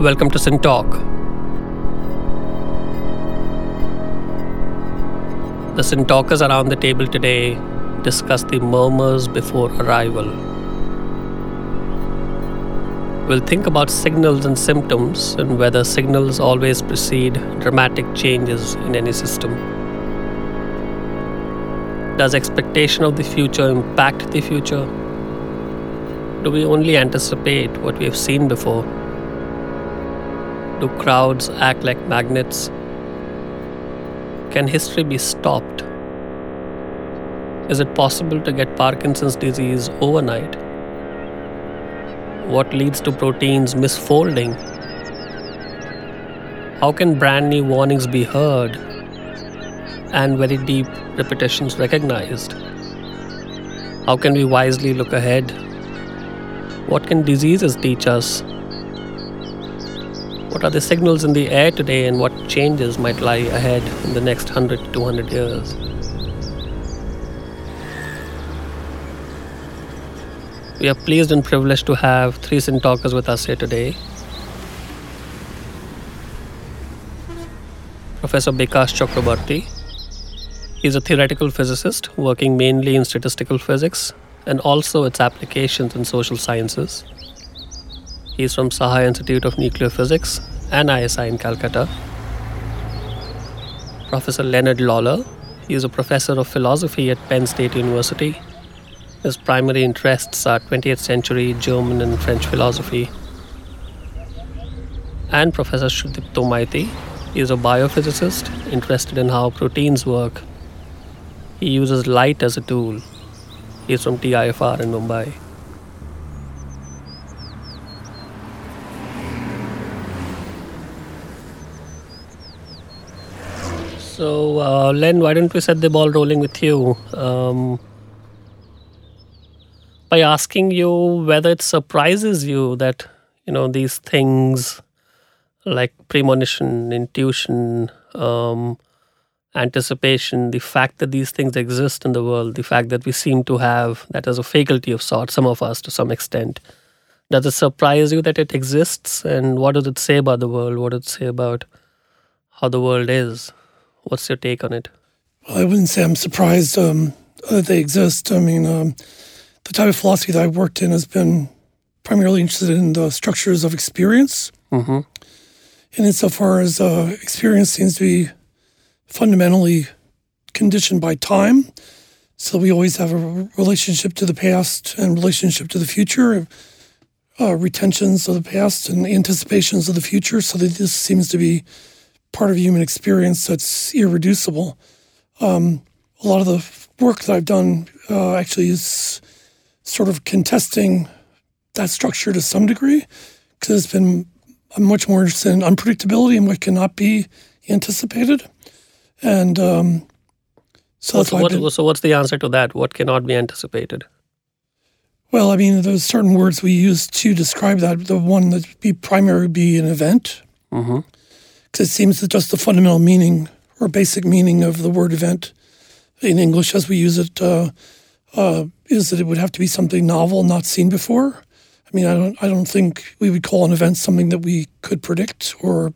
Welcome to SynTalk. The SynTalkers around the table today discuss the murmurs before arrival. We'll think about signals and symptoms and whether signals always precede dramatic changes in any system. Does expectation of the future impact the future? Do we only anticipate what we have seen before? Do crowds act like magnets? Can history be stopped? Is it possible to get Parkinson's disease overnight? What leads to proteins misfolding? How can brand new warnings be heard and very deep repetitions recognized? How can we wisely look ahead? What can diseases teach us? What are the signals in the air today and what changes might lie ahead in the next 100 to 200 years? We are pleased and privileged to have three SynTalkers with us here today. Professor Bikas Chakrabarti. He is a theoretical physicist working mainly in statistical physics and also its applications in social sciences. He is from Saha Institute of Nuclear Physics and ISI in Calcutta. Professor Leonard Lawlor. He is a professor of philosophy at Penn State University his primary interests are 20th century German and French philosophy. And Professor Sudipta Maiti is a biophysicist interested in how proteins work. He uses light as a tool. He is from TIFR in Mumbai. So, uh, Len, why don't we set the ball rolling with you? Um, by asking you whether it surprises you that you know these things like premonition, intuition, um, anticipation, the fact that these things exist in the world, the fact that we seem to have that as a faculty of sorts, some of us to some extent. Does it surprise you that it exists? And what does it say about the world? What does it say about how the world is? What's your take on it? Well, I wouldn't say I'm surprised um, that they exist. I mean, um, the type of philosophy that I've worked in has been primarily interested in the structures of experience. Mm-hmm. And insofar as uh, experience seems to be fundamentally conditioned by time, so we always have a relationship to the past and relationship to the future, uh, retentions of the past and anticipations of the future. So that this seems to be part of human experience that's irreducible. Um, a lot of the work that I've done uh, actually is sort of contesting that structure to some degree because it's been I'm much more interested in unpredictability and what cannot be anticipated. And um, so, that's what, been, so what's the answer to that? What cannot be anticipated? Well, I mean, there's certain words we use to describe that. The one that be primary would be an event, mm-hmm. It seems that just the fundamental meaning or basic meaning of the word event in English, as we use it, uh, uh, is that it would have to be something novel, not seen before. I mean, I don't, I don't think we would call an event something that we could predict or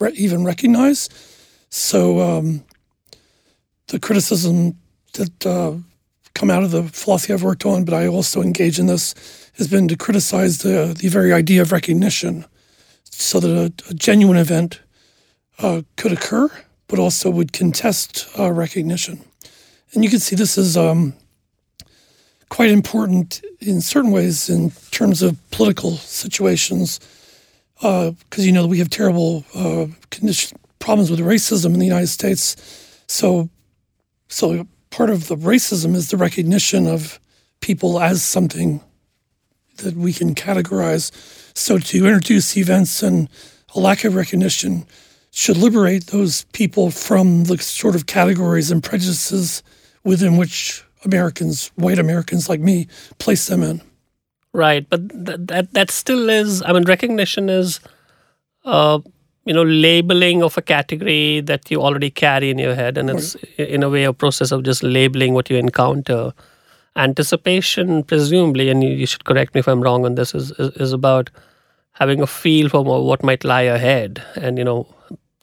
re- even recognize. So um, the criticism that uh, come out of the philosophy I've worked on, but I also engage in this, has been to criticize the the very idea of recognition, so that a, a genuine event uh, could occur, but also would contest uh, recognition. And you can see this is um, quite important in certain ways in terms of political situations, because uh, you know we have terrible uh, condition, problems with racism in the United States. So, so part of the racism is the recognition of people as something that we can categorize. So, to introduce events and a lack of recognition should liberate those people from the sort of categories and prejudices within which Americans, white Americans like me, place them in. Right, but that that, that still is. I mean, recognition is, uh, you know, labeling of a category that you already carry in your head, and it's right. in a way a process of just labeling what you encounter. Anticipation, presumably, and you, you should correct me if I'm wrong on this, is, is is about having a feel for what might lie ahead, and you know,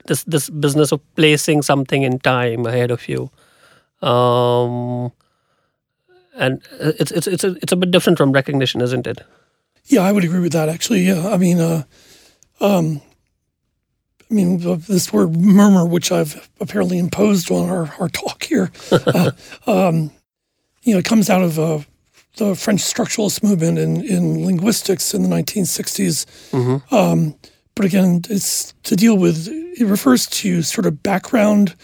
this this business of placing something in time ahead of you. Um, and it's it's it's a, it's a bit different from recognition, isn't it? Yeah, I would agree with that. Actually, yeah. I mean, uh, um, I mean, this word murmur, which I've apparently imposed on our, our talk here, uh, um, you know, it comes out of uh, the French structuralist movement in, in linguistics in the 1960s. Mm-hmm. But again, it's to deal with, it refers to sort of background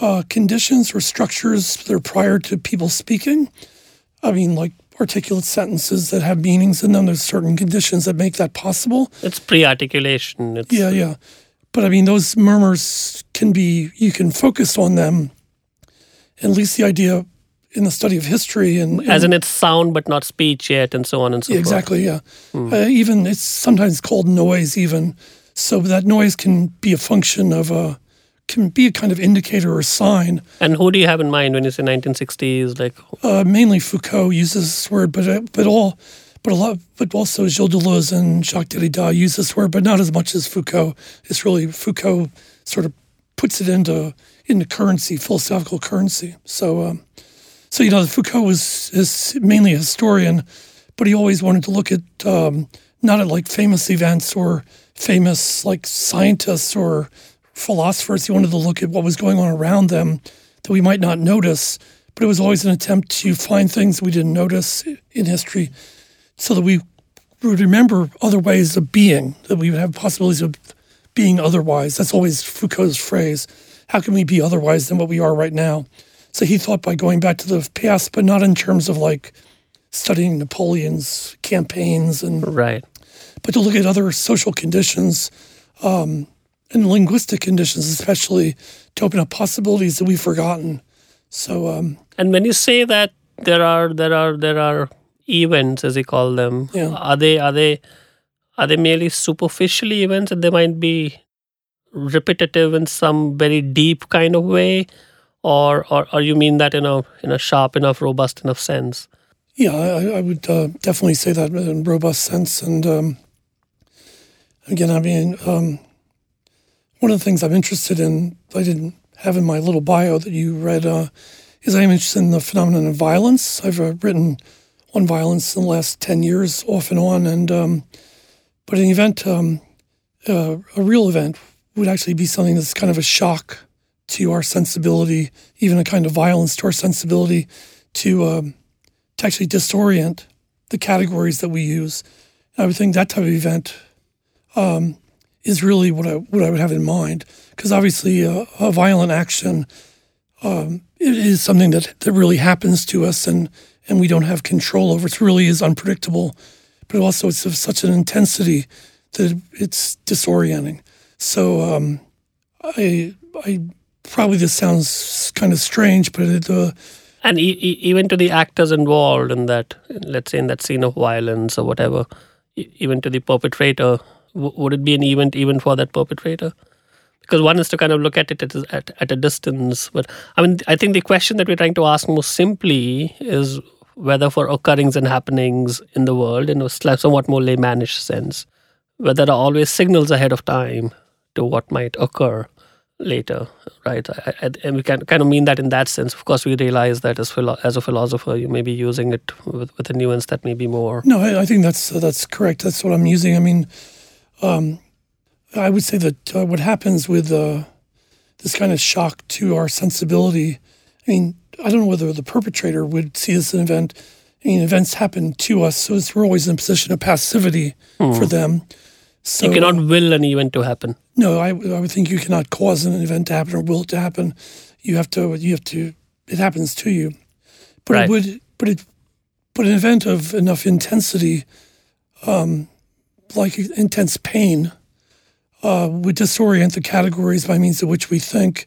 uh, conditions or structures that are prior to people speaking. I mean, like articulate sentences that have meanings in them. There's certain conditions that make that possible. It's pre-articulation. It's, yeah, yeah. But I mean, those murmurs can be, you can focus on them. At least the idea in the study of history and, and as in it's sound but not speech yet, and so on and so exactly, forth. Exactly, yeah. Hmm. Uh, even it's sometimes called noise, even so that noise can be a function of a can be a kind of indicator or sign. And who do you have in mind when you say 1960s? Like uh, mainly Foucault uses this word, but uh, but all but a lot, but also Gilles Deleuze and Jacques Derrida use this word, but not as much as Foucault. It's really Foucault sort of puts it into into currency, philosophical currency. So, um, so you know, Foucault was mainly a historian, but he always wanted to look at um, not at like famous events or famous like scientists or philosophers. He wanted to look at what was going on around them that we might not notice. But it was always an attempt to find things we didn't notice in history so that we would remember other ways of being, that we would have possibilities of being otherwise. That's always Foucault's phrase. How can we be otherwise than what we are right now? So he thought by going back to the past, but not in terms of like studying Napoleon's campaigns and right, but to look at other social conditions um, and linguistic conditions, especially to open up possibilities that we've forgotten. So, um, and when you say that there are there are there are events, as you call them, yeah. are they are they are they merely superficially events, and they might be repetitive in some very deep kind of way, or or, or you mean that in a in a sharp enough, robust enough sense? Yeah, I, I would uh, definitely say that in robust sense, and um, again, I mean. Um, one of the things I'm interested in, I didn't have in my little bio that you read, uh, is I'm interested in the phenomenon of violence. I've uh, written on violence in the last 10 years, off and on. And um, But an event, um, uh, a real event, would actually be something that's kind of a shock to our sensibility, even a kind of violence to our sensibility, to, um, to actually disorient the categories that we use. And I would think that type of event um, is really what I what I would have in mind. Because obviously, uh, a violent action um, it is something that that really happens to us, and and we don't have control over. It really is unpredictable, but also it's of such an intensity that it's disorienting. So um, I I probably this sounds kind of strange, but it. Uh, and even to the actors involved in that, let's say in that scene of violence or whatever, even to the perpetrator would it be an event even for that perpetrator? Because one is to kind of look at it at, at, at a distance. But I mean, I think the question that we're trying to ask most simply is whether for occurrings and happenings in the world, in a somewhat more laymanish sense, whether there are always signals ahead of time to what might occur later, right? I, I, and we can kind of mean that in that sense. Of course, we realize that as philo- as a philosopher, you may be using it with, with a nuance that may be more. No, I, I think that's that's correct. That's what I'm using. I mean, um, I would say that uh, what happens with uh, this kind of shock to our sensibility, I mean, I don't know whether the perpetrator would see this as an event. I mean, events happen to us, so we're always in a position of passivity hmm. for them. So, you cannot will an event to happen. No, I, I would think you cannot cause an event to happen or will it to happen. You have to. You have to. It happens to you. But right. it would. But it. But an event of enough intensity um, like intense pain uh, would disorient the categories by means of which we think,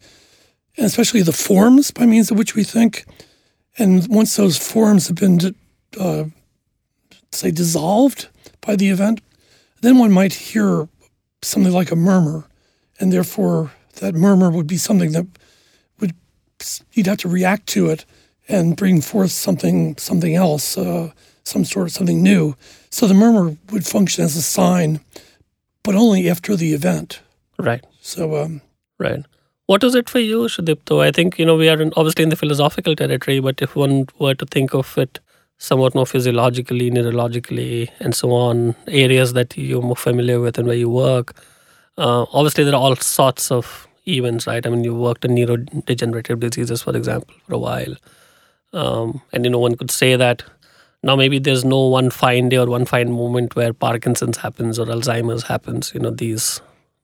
and especially the forms by means of which we think. And once those forms have been, uh, say, dissolved by the event, then one might hear something like a murmur, and therefore that murmur would be something that would you'd have to react to it and bring forth something something else, uh, some sort of something new. So the murmur would function as a sign but only after the event. Right. So, um, Right. What is it for you, Sudipta? I think, you know, we are in, obviously in the philosophical territory, but if one were to think of it somewhat more physiologically, neurologically, and so on, areas that you're more familiar with and where you work, uh, obviously there are all sorts of events, right? I mean, you worked in neurodegenerative diseases, for example, for a while. Um, and, you know, one could say that now maybe there's no one fine day or one fine moment where Parkinson's happens or Alzheimer's happens. You know, these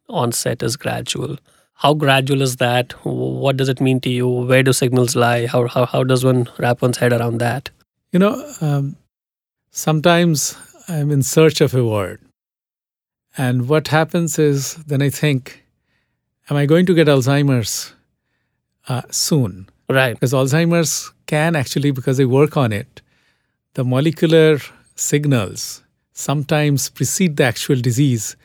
onset is gradual how gradual is that? What does it mean to you? Where do signals lie? How, how, how does one wrap one's head around that? You know, um, sometimes I'm in search of a word. And what happens is then I think, am I going to get Alzheimer's uh, soon? Right. Because Alzheimer's can actually, because they work on it, the molecular signals sometimes precede the actual disease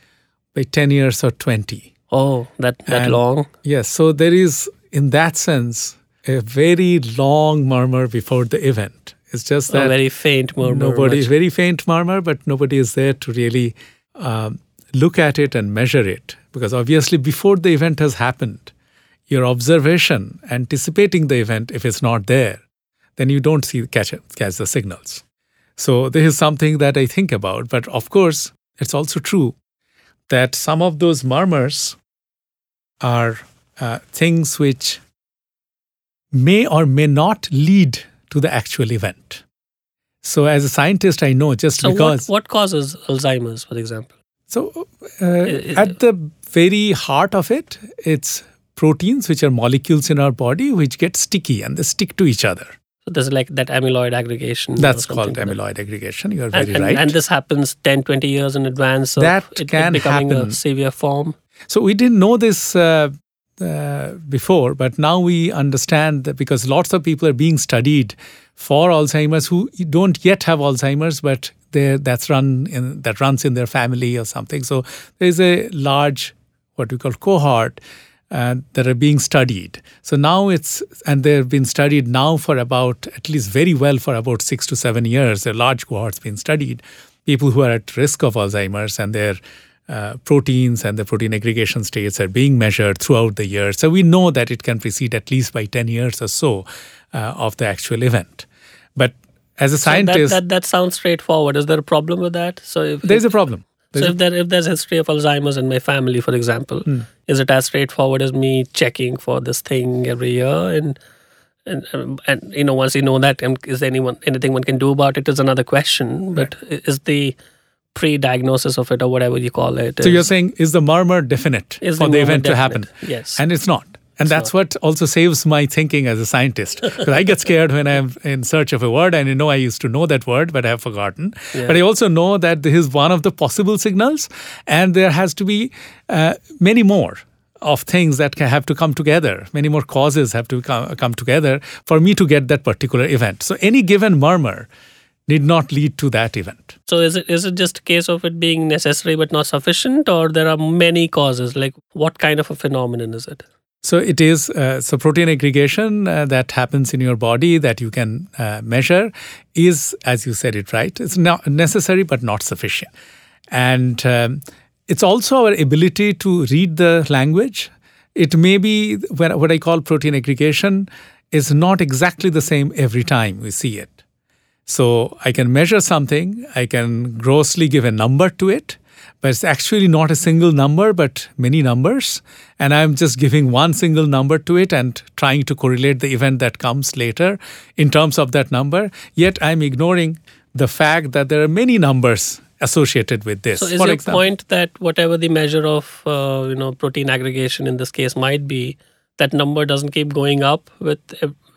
by 10 years or 20. Oh, that that And- long. Yes, so there is, in that sense, a very long murmur before the event. It's just A that very faint murmur. nobody, much- very faint murmur, but nobody is there to really um, look at it and measure it. Because obviously, before the event has happened, your observation, anticipating the event, if it's not there, then you don't see catch it, catch the signals. So this is something that I think about. But of course, it's also true that some of those murmurs are uh, things which may or may not lead to the actual event. So, as a scientist, I know just So because. what causes Alzheimer's, for example? So, uh, at the very heart of it, it's proteins, which are molecules in our body, which get sticky and they stick to each other. So there's like that amyloid aggregation. That's called like that. amyloid aggregation. You are very and, right. and this happens 10, 20 years in advance of That it, it can becoming happen. a severe form. So we didn't know this uh, uh, before, but now we understand that because lots of people are being studied for Alzheimer's who don't yet have Alzheimer's, but that's run in that runs in their family or something. So there is a large what we call cohort uh, that are being studied. So now it's and they've been studied now for about at least very well for about six to seven years. A large cohort's been studied. People who are at risk of Alzheimer's and their uh, proteins and the protein aggregation states are being measured throughout the year. So we know that it can precede at least by 10 years or so uh, of the actual event. But as a So that, scientist, that, that sounds straightforward. Is there a problem with that? So if, there's a problem. so There's if there if there's a history of Alzheimer's in my family, for example, Hmm. is it as straightforward as me checking for this thing every year and and and you know once you know that, there anyone anything one can do about it is another question. But i- is the pre-diagnosis of it or whatever you call it? so you're saying, is the murmur definite Is for the the, event to happen? Yes. And it's not. And that's what also saves my thinking as a scientist. Because I get scared when I'm in search of a word and you know I used to know that word, but I have forgotten. Yeah. But I also know that this is one of the possible signals, and there has to be uh, many more of things that can have to come together. Many more causes have to come, come together for me to get that particular event. So any given murmur need not lead to that event. So is it is it just a case of it being necessary but not sufficient, or there are many causes? Like what kind of a phenomenon is it? So it is uh, so protein aggregation uh, that happens in your body that you can uh, measure is, as you said it right, it's not necessary but not sufficient, and um, it's also our ability to read the language. It may be what what I call protein aggregation is not exactly the same every time we see it. So I can measure something, I can grossly give a number to it, but it's actually not a single number, but many numbers. And I'm just giving one single number to it and trying to correlate the event that comes later in terms of that number. Yet I'm ignoring the fact that there are many numbers associated with this. So is For your example- point that whatever the measure of uh, you know protein aggregation in this case might be, that number doesn't keep going up with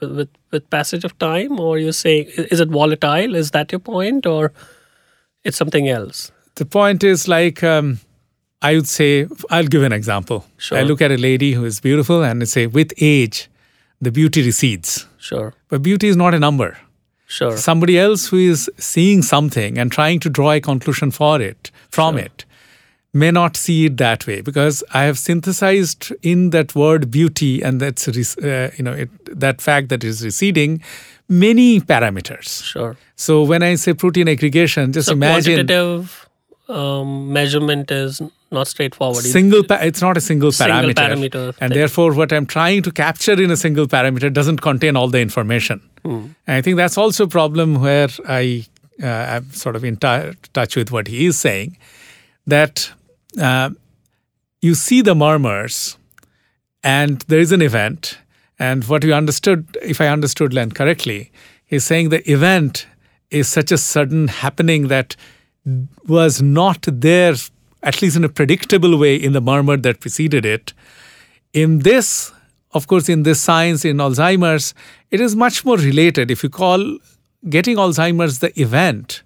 with with passage of time, or you're saying is it volatile? Is that your point, or it's something else? The point is like, um, I would say, I'll give an example. Sure. I look at a lady who is beautiful and I say, with age, the beauty recedes. Sure, But beauty is not a number. sure, Somebody else who is seeing something and trying to draw a conclusion for it, from it, may not see it that way because I have synthesized in that word beauty and that's rec- uh, you know it, that fact that is receding many parameters. sure. So when I say protein aggregation, just So imagine quantitative um, measurement is not straightforward. Single, pa- it's not a single, Single parameter, parameter and thing. therefore, what I'm trying to capture in a single parameter doesn't contain all the information. And I think that's also a problem where I uh, am sort of in tou- touch with what he is saying, that uh, you see the murmurs, and there is an event, and what you understood, if I understood Len correctly, he's saying the event is such a sudden happening that was not there, at least in a predictable way, in the murmur that preceded it. In this, of course, in this science, in Alzheimer's, it is much more related. If you call getting Alzheimer's the event,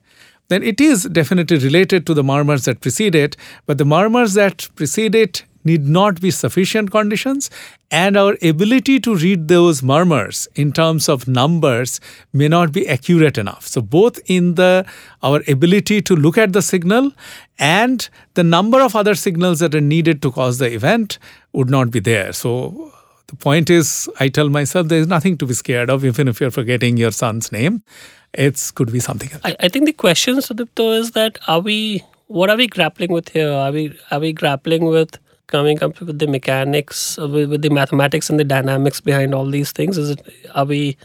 then it is definitely related to the murmurs that precede it, but the murmurs that precede it need not be sufficient conditions, and our ability to read those murmurs in terms of numbers may not be accurate enough. So, both in the our ability to look at the signal and the number of other signals that are needed to cause the event would not be there. So, the point is, I tell myself there is nothing to be scared of, even if you're forgetting your son's name. It could be something else. I, I think the question, Sudipta, is that are we what are we grappling with here? Are we are we grappling with coming up with the mechanics, with, with the mathematics and the dynamics behind all these things? Is it are we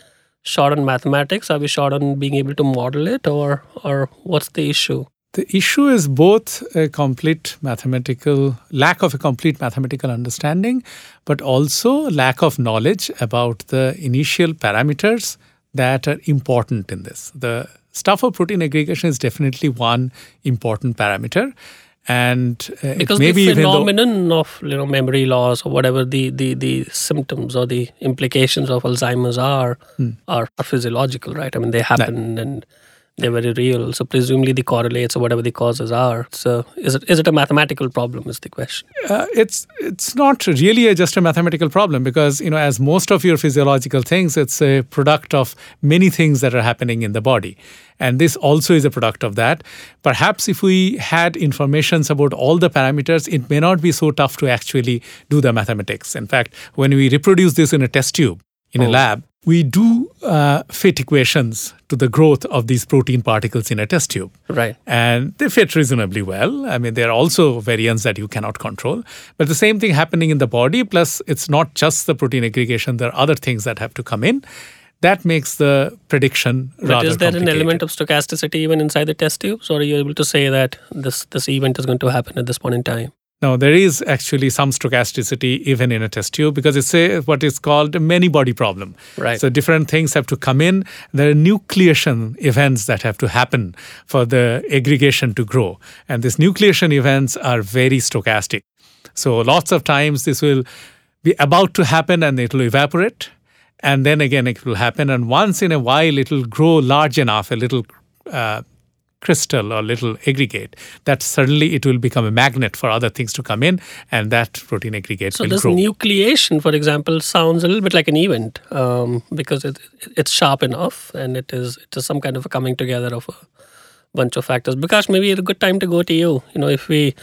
short on mathematics? Are we short on being able to model it, or or what's the issue? The issue is both a complete mathematical lack of a complete mathematical understanding, but also lack of knowledge about the initial parameters that are important in this. The stuff of protein aggregation is definitely one important parameter. And uh, because the even though- phenomenon of you know memory loss or whatever the, the, the symptoms or the implications of Alzheimer's are, Hmm. are are physiological, right? I mean they happen and they're very real. So presumably the correlates or whatever the causes are. So is it is it a mathematical problem? Is the question? uh, it's it's not really a, just a mathematical problem because you know as most of your physiological things it's a product of many things that are happening in the body and this also is a product of that perhaps if we had informations about all the parameters it may not be so tough to actually do the mathematics in fact when we reproduce this in a test tube in a lab we do uh, fit equations to the growth of these protein particles in a test tube Right. and they fit reasonably well. I mean, there are also variants that you cannot control, but the same thing happening in the body. Plus, it's not just the protein aggregation; there are other things that have to come in. That makes the prediction But rather is there an element of stochasticity even inside the test tubes, or are you able to say that this this event is going to happen at this point in time? No, there is actually some stochasticity even in a test tube because it's a, what is called a many body problem. Right. So different things have to come in. There are nucleation events that have to happen for the aggregation to grow. And these nucleation events are very stochastic. So lots of times this will be about to happen and it will evaporate. And then again it will happen. And once in a while it will grow large enough, a little uh, crystal or little aggregate, that suddenly it will become a magnet for other things to come in, and that protein aggregate So will this grow. nucleation, for example, sounds a little bit like an event um, because it, it's sharp enough and it is it is some kind of a coming together of a bunch of factors. Because maybe it's a good time to go to you. You know, if we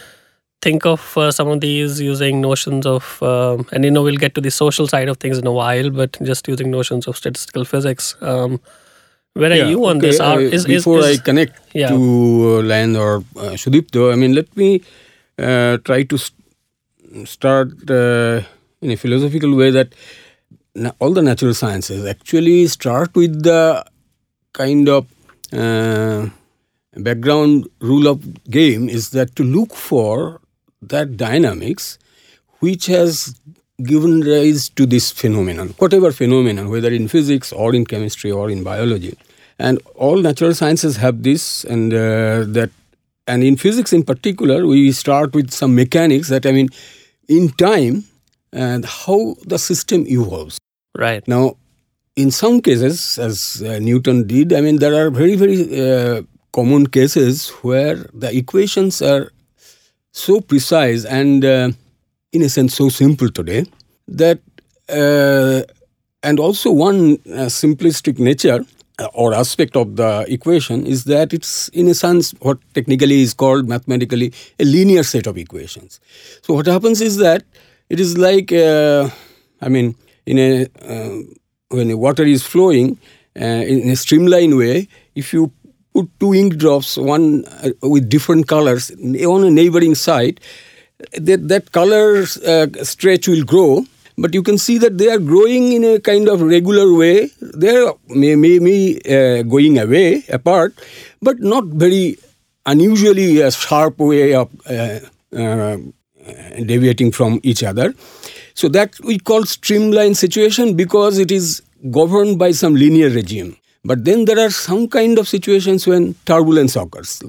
think of uh, some of these using notions of, um, and you know, we'll get to the social side of things in a while, but just using notions of statistical physics. Um, where are Yeah, you on okay, this? Are, uh, is, is, before is- I connect yeah. to uh, Len or uh, Sudipta, I mean, let me uh, try to st- start uh, in a philosophical way that na- all the natural sciences actually start with the kind of uh, background rule of game is that to look for that dynamics which has given rise to this phenomenon, whatever phenomenon, whether in physics or in chemistry or in biology. And all natural sciences have this, and uh, that, and in physics in particular, we start with some mechanics that I mean, in time, and how the system evolves. right. Now, in some cases, as uh, Newton did, I mean, there are very, very uh, common cases where the equations are so precise and, uh, in a sense, so simple today that, uh, and also one uh, simplistic nature or aspect of the equation is that it's, in a sense, what technically is called mathematically a linear set of equations. So, what happens is that it is like, uh, I mean, in a uh, when the water is flowing uh, in a streamline way, if you put two ink drops, one uh, with different colors, on a neighboring side that, that color uh, stretch will grow. But you can see that they are growing in a kind of regular way. They are maybe may, uh, going away, apart, but not very unusually a sharp way of uh, uh, deviating from each other. So that we call streamline situation because it is governed by some linear regime. But then there are some kind of situations when turbulence occurs.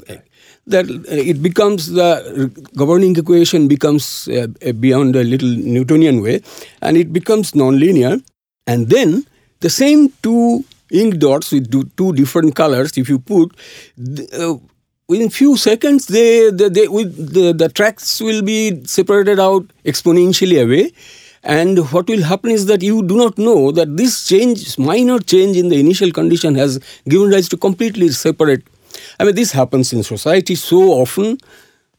That uh, it becomes the governing equation becomes uh, beyond a little Newtonian way, and it becomes nonlinear. And then the same two ink dots with two different colors, if you put, uh, within few seconds, they, they, they with the, the tracks will be separated out exponentially away. And what will happen is that you do not know that this change, minor change in the initial condition, has given rise to completely separate. I mean, this happens in society so often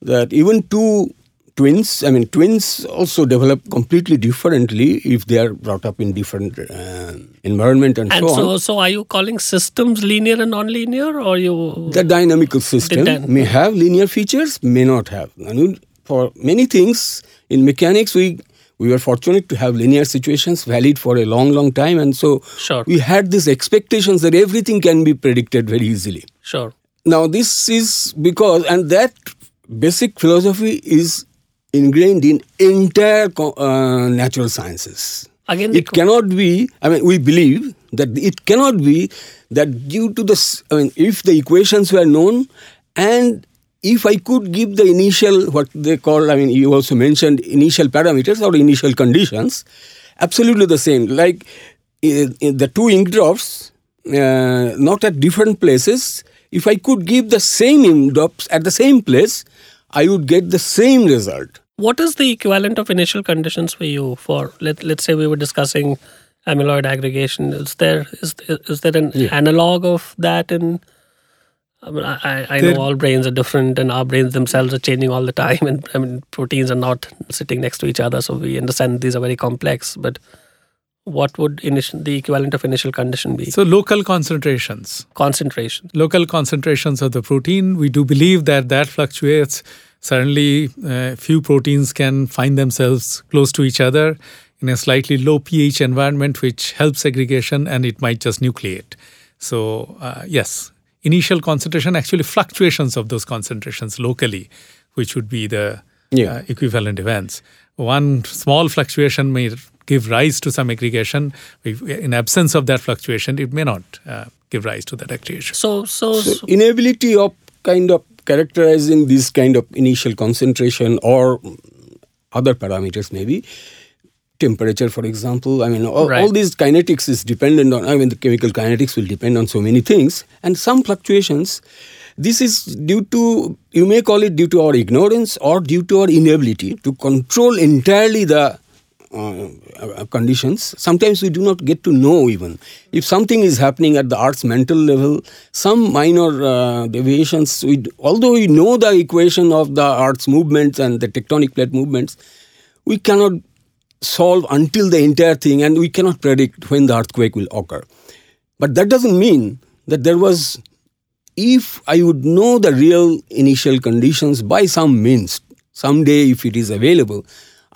that even two twins, I mean, twins also develop completely differently if they are brought up in different uh, environment and, and so, so on. So, are you calling systems linear and non-linear, or you? The dynamical system the may have linear features, may not have. I mean, for many things in mechanics, we we were fortunate to have linear situations valid for a long, long time, and so sure. we had these expectations that everything can be predicted very easily. Sure. Now, this is because, and that basic philosophy is ingrained in entire uh, natural sciences. Again, it cannot be. I mean, we believe that it cannot be that due to the. I mean, if the equations were known, and if I could give the initial what they call. I mean, you also mentioned initial parameters or initial conditions. Absolutely the same. Like in the two ink drops, uh, not at different places. If I could give the same ink drops at the same place, I would get the same result. What is the equivalent of initial conditions for you? For let let's say we were discussing amyloid aggregation. Is there is is there an yeah. analog of that in? I mean, I, I know all brains are different, and our brains themselves are changing all the time. And I mean, proteins are not sitting next to each other, so we understand these are very complex. But what would initial, the equivalent of initial condition be? So local concentrations. Concentration. Local concentrations of the protein. We do believe that that fluctuates. Certainly, uh, few proteins can find themselves close to each other in a slightly low pH environment, which helps segregation, and it might just nucleate. So uh, yes, initial concentration, actually fluctuations of those concentrations locally, which would be the yeah. uh, equivalent events. One small fluctuation may give rise to some aggregation. In absence of that fluctuation, it may not uh, give rise to that aggregation. So, so, so, inability of kind of characterizing this kind of initial concentration or other parameters maybe temperature for example i mean all, right. all these kinetics is dependent on i mean the chemical kinetics will depend on so many things and some fluctuations this is due to you may call it due to our ignorance or due to our inability to control entirely the uh, uh, conditions. Sometimes we do not get to know even. If something is happening at the Earth's mantle level, some minor uh, deviations, we, although we know the equation of the Earth's movements and the tectonic plate movements, we cannot solve until the entire thing and we cannot predict when the earthquake will occur. But that doesn't mean that there was, if I would know the real initial conditions by some means, someday if it is available,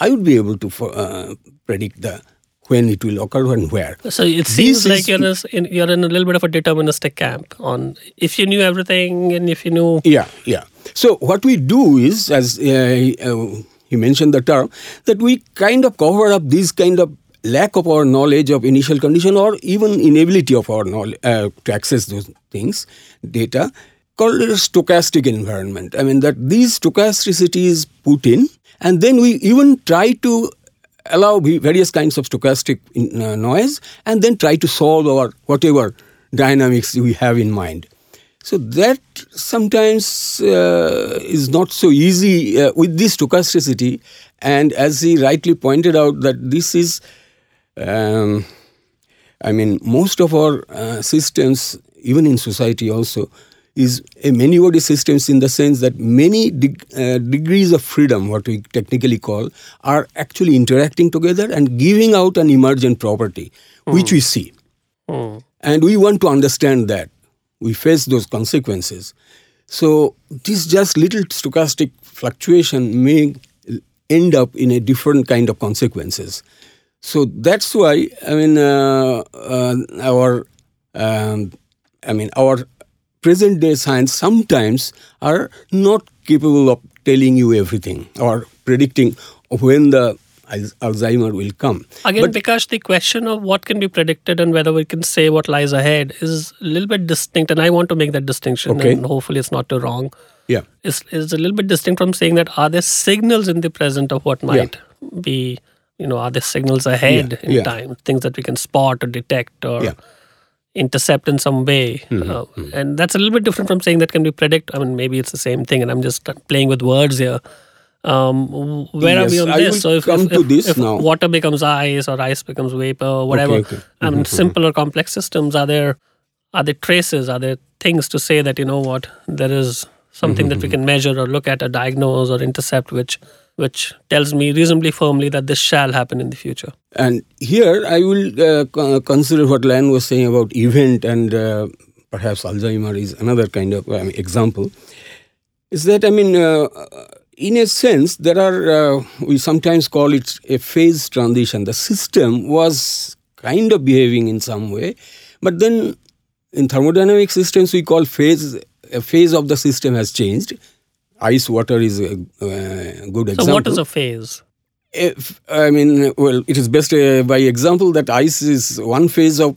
I would be able to uh, predict the when it will occur and where. So it seems this like you're in, you're in a little bit of a deterministic camp on if you knew everything and if you knew. Yeah, yeah. So what we do is, as uh, uh, he mentioned the term, that we kind of cover up this kind of lack of our knowledge of initial condition or even inability of our knowledge uh, to access those things, data, called a stochastic environment. I mean that these stochasticity is put in and then we even try to allow various kinds of stochastic uh, noise and then try to solve our whatever dynamics we have in mind. So that sometimes uh, is not so easy uh, with this stochasticity. And as he rightly pointed out, that this is, um, I mean, most of our uh, systems, even in society also, is a many body systems in the sense that many deg- uh, degrees of freedom, what we technically call, are actually interacting together and giving out an emergent property, mm. which we see. Mm. And we want to understand that. we face those consequences. So this just little stochastic fluctuation may end up in a different kind of consequences. So that's why I mean uh, uh, our um, I mean our present day science sometimes are not capable of telling you everything or predicting when the Alzheimer will come. Again, but, because the question of what can be predicted and whether we can say what lies ahead is a little bit distinct, and I want to make that distinction, okay. and hopefully it's not too wrong. Yeah, it's, it's a little bit distinct from saying that are there signals in the present of what might yeah. be, you know, are there signals ahead yeah. in yeah. time, things that we can spot or detect or intercept in some way, mm-hmm. Uh, mm-hmm. and that's a little bit different from saying that can be predict. I mean, maybe it's the same thing, and I'm just playing with words here. Um, where yes, are we on I this? so if, if, if, if water becomes ice or ice becomes vapor, or whatever, okay, okay. I mean, mm-hmm. simple or complex systems are there. Are there traces? Are there things to say that you know what there is something mm-hmm. that we mm-hmm. can measure or look at or diagnose or intercept, which which tells me reasonably firmly that this shall happen in the future. And here I will uh, consider what Len was saying about event and uh, perhaps Alzheimer is another kind of example. Is that I mean uh, in a sense, there are, uh, we sometimes call it a phase transition. The system was kind of behaving in some way, but then in thermodynamic systems, we call phase, a phase of the system has changed. Ice water is a, a good example. So, what is a phase? If, I mean, well, it is best uh, by example that ice is one phase of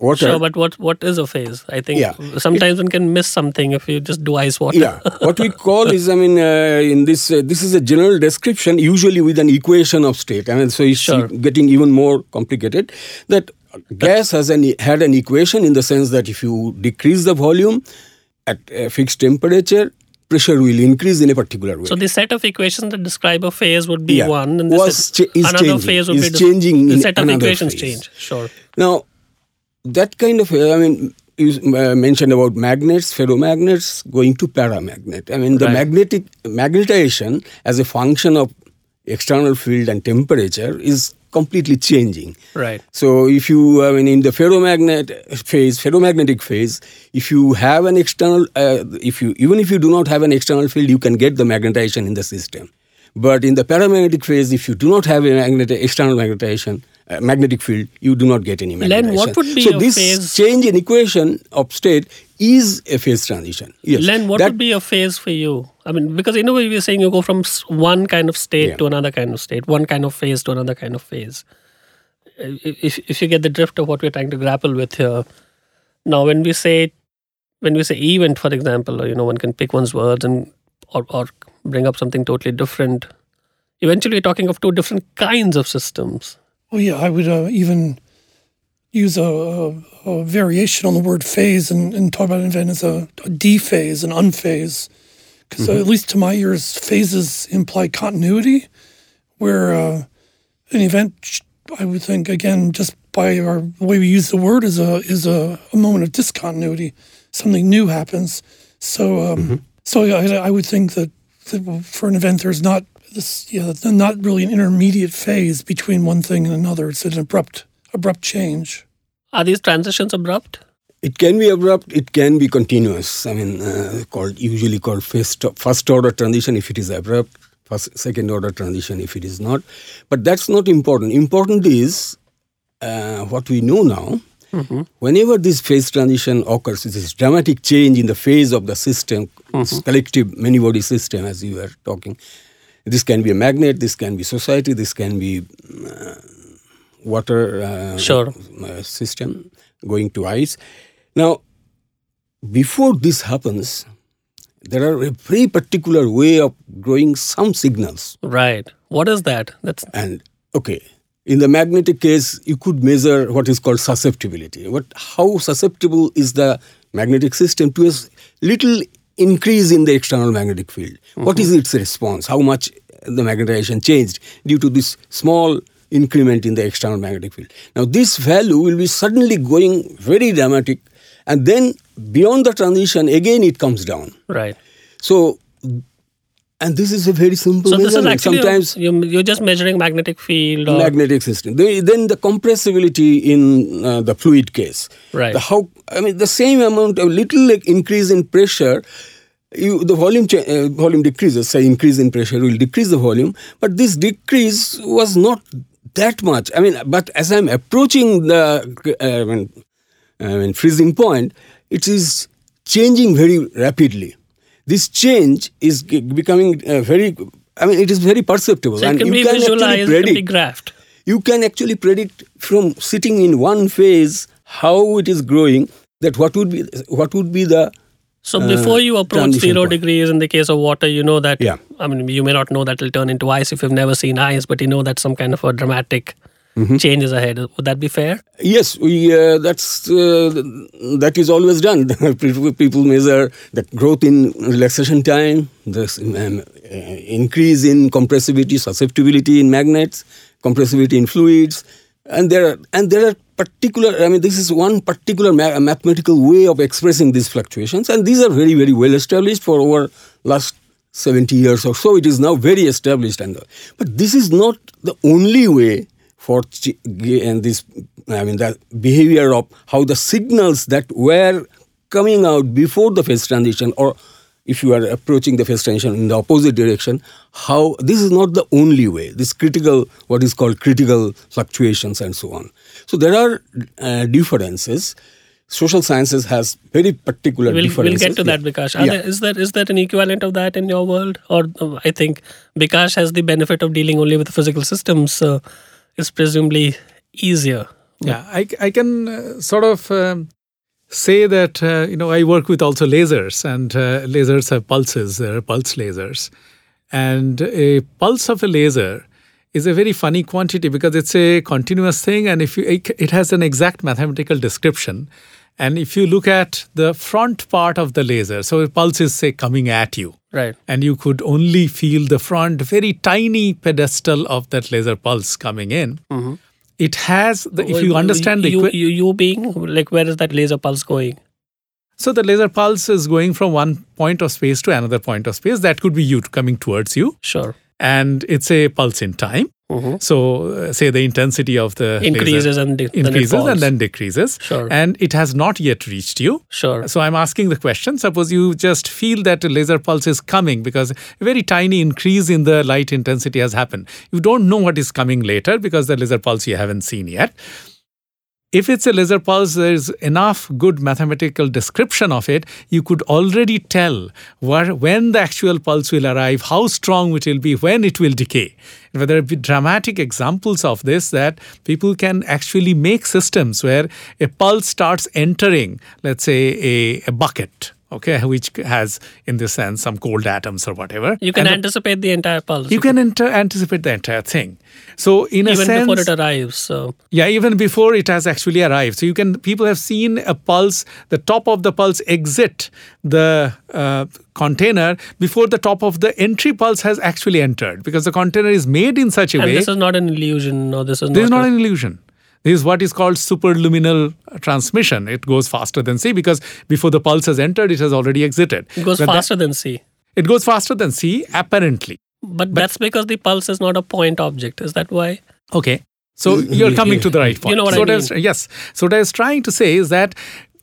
water. Sure, but what what is a phase? I think yeah. sometimes one can miss something if you just do ice water. Yeah, what we call is, I mean, uh, in this uh, this is a general description, usually with an equation of state. I mean, so it's sure. getting even more complicated. That gas has an had an equation in the sense that if you decrease the volume at a fixed temperature, pressure will increase in a particular way. So the set of equations that describe a phase would be yeah. one, and was set, cha- another changing, phase would is be changing. The set of equations phase. change. Sure. Now that kind of, I mean, you uh, mentioned about magnets, ferromagnets going to paramagnet. I mean, the right. magnetic magnetization as a function of external field and temperature is completely changing. Right. So if you, I mean, in the ferromagnet phase, ferromagnetic phase, if you have an external, uh, if you even if you do not have an external field, you can get the magnetization in the system. But in the paramagnetic phase, if you do not have a magnet, external magnetization, uh, magnetic field, you do not get any magnetization. Len, what would be so this phase? change in equation of state is a phase transition. Yes. Len, what that, would be a phase for you? I mean, because in a way we're saying you go from one kind of state yeah. to another kind of state, one kind of phase to another kind of phase. If if you get the drift of what we're trying to grapple with here, now when we say when we say event, for example, or you know, one can pick one's words and or or bring up something totally different. Eventually, we're talking of two different kinds of systems. Oh yeah, I would uh, even use a, a, a, variation on the word phase and, and talk about an event as a, a dephase, an unphase. Because uh, mm-hmm. at least to my ears, phases imply continuity, where uh, an event, I would think, again, just by our way we use the word, is a is a, a moment of discontinuity. Something new happens. So, um, mm-hmm. so I, I would think that, that for an event, there's not this yeah, not really an intermediate phase between one thing and another. It's an abrupt abrupt change. Are these transitions abrupt? It can be abrupt. It can be continuous. I mean, uh, called usually called first first order transition if it is abrupt. First second order transition if it is not. But that's not important. Important is uh, what we know now. Mm-hmm. Whenever this phase transition occurs, this dramatic change in the phase of the system, mm-hmm. collective many body system, as you were talking, this can be a magnet, this can be society, this can be uh, water uh, sure. uh, system going to ice. Now, before this happens, there are a very particular way of growing some signals. Right. What is that? That's and okay. In the magnetic case, you could measure what is called susceptibility. What how susceptible is the magnetic system to a little increase in the external magnetic field. Mm-hmm. What is its response? How much the magnetization changed due to this small increment in the external magnetic field. Now, this value will be suddenly going very dramatic, and then beyond the transition, again it comes down. Right. So, and this is a very simple So this is measurement. actually Sometimes you're, you're just measuring magnetic field. Or, magnetic system. The- Then the compressibility in uh, the fluid case. Right. The how I mean the same amount of little like increase in pressure. You, the volume cha- uh, volume decreases. Say increase in pressure will decrease the volume, but this decrease was not that much. I mean, but as I'm approaching the uh, I mean, I mean freezing point, it is changing very rapidly. This change is becoming uh, very. I mean, it is very perceptible, so and you can actually predict can be graphed. you can actually predict from sitting in one phase how it is growing that what would be what would be the So before you approach zero point. degrees in the case of water, you know that. Yeah. I mean, you may not know that it'll turn into ice if you've never seen ice, but you know that some kind of a dramatic Mm-hmm. change is ahead. Would that be fair? yes we uh, that's uh, that is always done people measure the growth in relaxation time the um, uh, increase in compressibility susceptibility in magnets compressibility in fluids and there are and there are particular i mean this is one particular ma- mathematical way of expressing these fluctuations and these are very very well established for over last 70 years or so it is now very established and but this is not the only way for and this i mean the behavior of how the signals that were coming out before the phase transition or if you are approaching the phase transition in the opposite direction how this is not the only way. This critical what is called critical fluctuations and so on. So there are uh, differences social sciences has very particular We'll, we'll get to that, Yeah. Bikas. Are Yeah. there, is there is there an equivalent of that in your world, or uh, I think Bikas has the benefit of dealing only with physical systems, so it's presumably easier. Yeah, I, I can uh, sort of um, say that, uh, you know, I work with also lasers, and uh, lasers have pulses, there are pulse lasers. And a pulse of a laser is a very funny quantity because it's a continuous thing, and if you, it, it has an exact mathematical description. And if you look at the front part of the laser, so a pulse is, say, coming at you, Right. and you could only feel the front very tiny pedestal of that laser pulse coming in. Mm-hmm. It has the, if you understand the equi- you, you being like, where is that laser pulse going? so the laser pulse is going from one point of space to another point of space. That could be you coming towards you, Sure. and it's a pulse in time. So, uh, say the intensity of the laser Increases and de- then increases falls. and then decreases, Sure. and it has not yet reached you. Sure. So I'm asking the question. Suppose you just feel that a laser pulse is coming because a very tiny increase in the light intensity has happened. You don't know what is coming later because the laser pulse you haven't seen yet. If it's a laser pulse, there's enough good mathematical description of it. You could already tell where, when the actual pulse will arrive, how strong it will be, when it will decay. But there are dramatic examples of this that people can actually make systems where a pulse starts entering, let's say, a, a bucket, okay, which has, in this sense, some cold atoms or whatever. You can And anticipate the entire pulse. you can enter, anticipate the entire thing. So, in a even sense, before it arrives. So yeah, even before it has actually arrived. So you can people have seen a pulse, the top of the pulse exit the uh, container before the top of the entry pulse has actually entered because the container is made in such a and way. this is not an illusion, No, this is not. This is not. not a- an illusion. This is what is called superluminal transmission. It goes faster than C because before the pulse has entered, it has already exited. it goes But that- faster than C. it goes faster than C, apparently. But, that's because the pulse is not a point object. Is that why? Okay. So you're coming to the right point. You know what so I what was- yes. So what I was trying to say is that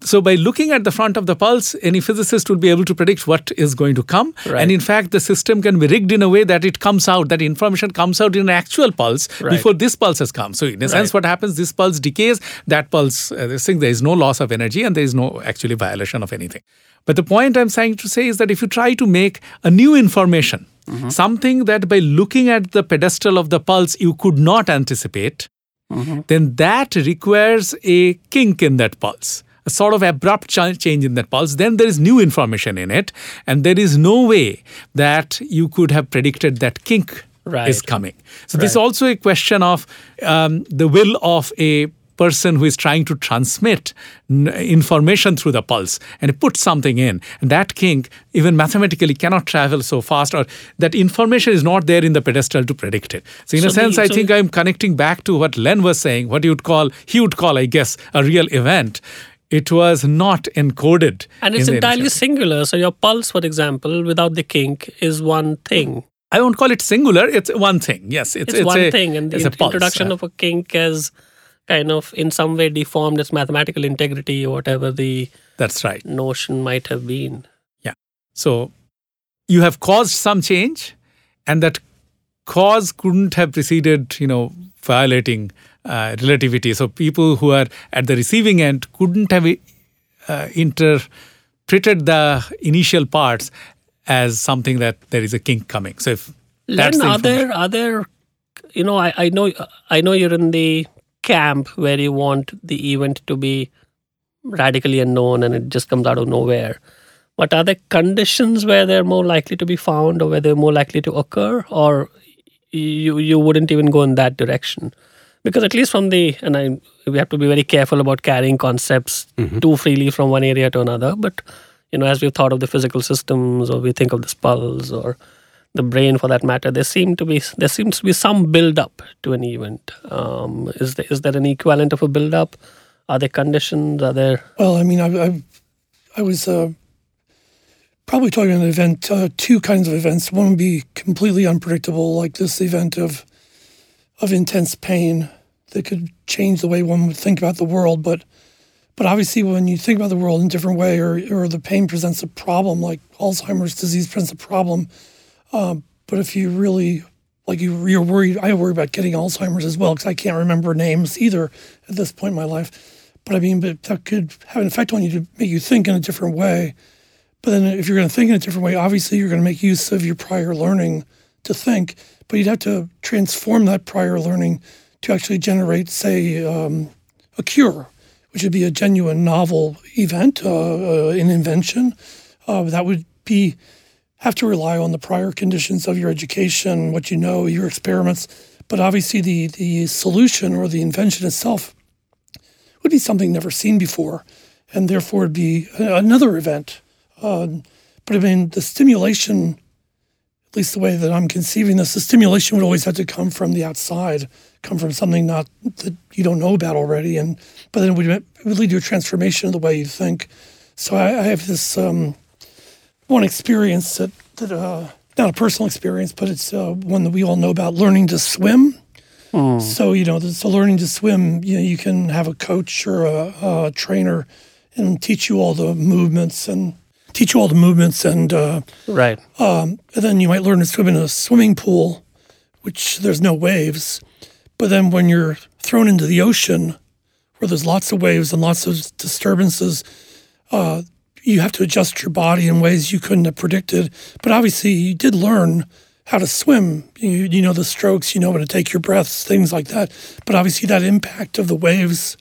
so by looking at the front of the pulse, any physicist will be able to predict what is going to come. Right. And in fact, the system can be rigged in a way that it comes out, that information comes out in an actual pulse Right. before this pulse has come. So in a sense, what happens, this pulse decays, that pulse, uh, this thing, there is no loss of energy and there is no actually violation of anything. But the point I'm trying to say is that if you try to make a new information, Mm-hmm. something that by looking at the pedestal of the pulse you could not anticipate, Mm-hmm. then that requires a kink in that pulse. A sort of abrupt ch- change in that pulse, then there is new information in it, and there is no way that you could have predicted that kink Right. is coming. So, this is also a question of um, the will of a person who is trying to transmit n- information through the pulse and put something in. And that kink, even mathematically, cannot travel so fast, or that information is not there in the pedestal to predict it. So, in a So the- sense, I so- think I'm connecting back to what Len was saying, what would call, he would call, I guess, a real event. It was not encoded. And it's entirely singular. So your pulse, for example, without the kink, is one thing. I won't call it singular. It's one thing. Yes, it's, It's, one a, thing, and the it's pulse. introduction of a kink has kind of, in some way, deformed its mathematical integrity or whatever the that's right. notion might have been. Yeah. So you have caused some change, and that cause couldn't have preceded, you know, violating uh, relativity. So people who are at the receiving end couldn't have uh, interpreted the initial parts as something that there is a kink coming. So if that's Len, the are there are there you know I, I know I know you're in the camp where you want the event to be radically unknown and it just comes out of nowhere. But are there conditions where they're more likely to be found or where they're more likely to occur or you you wouldn't even go in that direction? Because at least from the and I we have to be very careful about carrying concepts too freely from one area to another. But you know, as we've thought of the physical systems or we think of the skulls or the brain for that matter, there seem to be there seems to be some build up to an event. Um, is there is there an equivalent of a build up? Are there conditions? Are there Well, I mean, I, I, I was uh, probably talking about an event, uh, two kinds of events. One would be completely unpredictable, like this event of of intense pain that could change the way one would think about the world. But but obviously, when you think about the world in a different way, or or the pain presents a problem, like Alzheimer's disease presents a problem. Um, but if you really like you, you're worried. I worry about getting Alzheimer's as well because I can't remember names either at this point in my life. But I mean, but that could have an effect on you to make you think in a different way. But then, if you're going to think in a different way, obviously you're going to make use of your prior learning to think. But you'd have to transform that prior learning to actually generate, say, um, a cure, which would be a genuine novel event, uh, uh, an invention. Uh, that would be have to rely on the prior conditions of your education, what you know, your experiments. But obviously, the the solution or the invention itself would be something never seen before, and therefore it'd be another event. Um, but I mean, the stimulation, at least the way that I'm conceiving this, the stimulation would always have to come from the outside, come from something not that you don't know about already, and but then it would, it would lead to a transformation of the way you think. So I, I have this um, one experience that that uh, not a personal experience, but it's uh, one that we all know about: learning to swim. So you know, so learning to swim, you know, you can have a coach or a, a trainer and teach you all the movements and teach you all the movements, and, uh, right? um, and then you might learn to swim in a swimming pool, which there's no waves. But then when you're thrown into the ocean, where there's lots of waves and lots of disturbances, uh, you have to adjust your body in ways you couldn't have predicted. But obviously, you did learn how to swim. You, you know the strokes, you know when to take your breaths, things like that. But obviously, that impact of the waves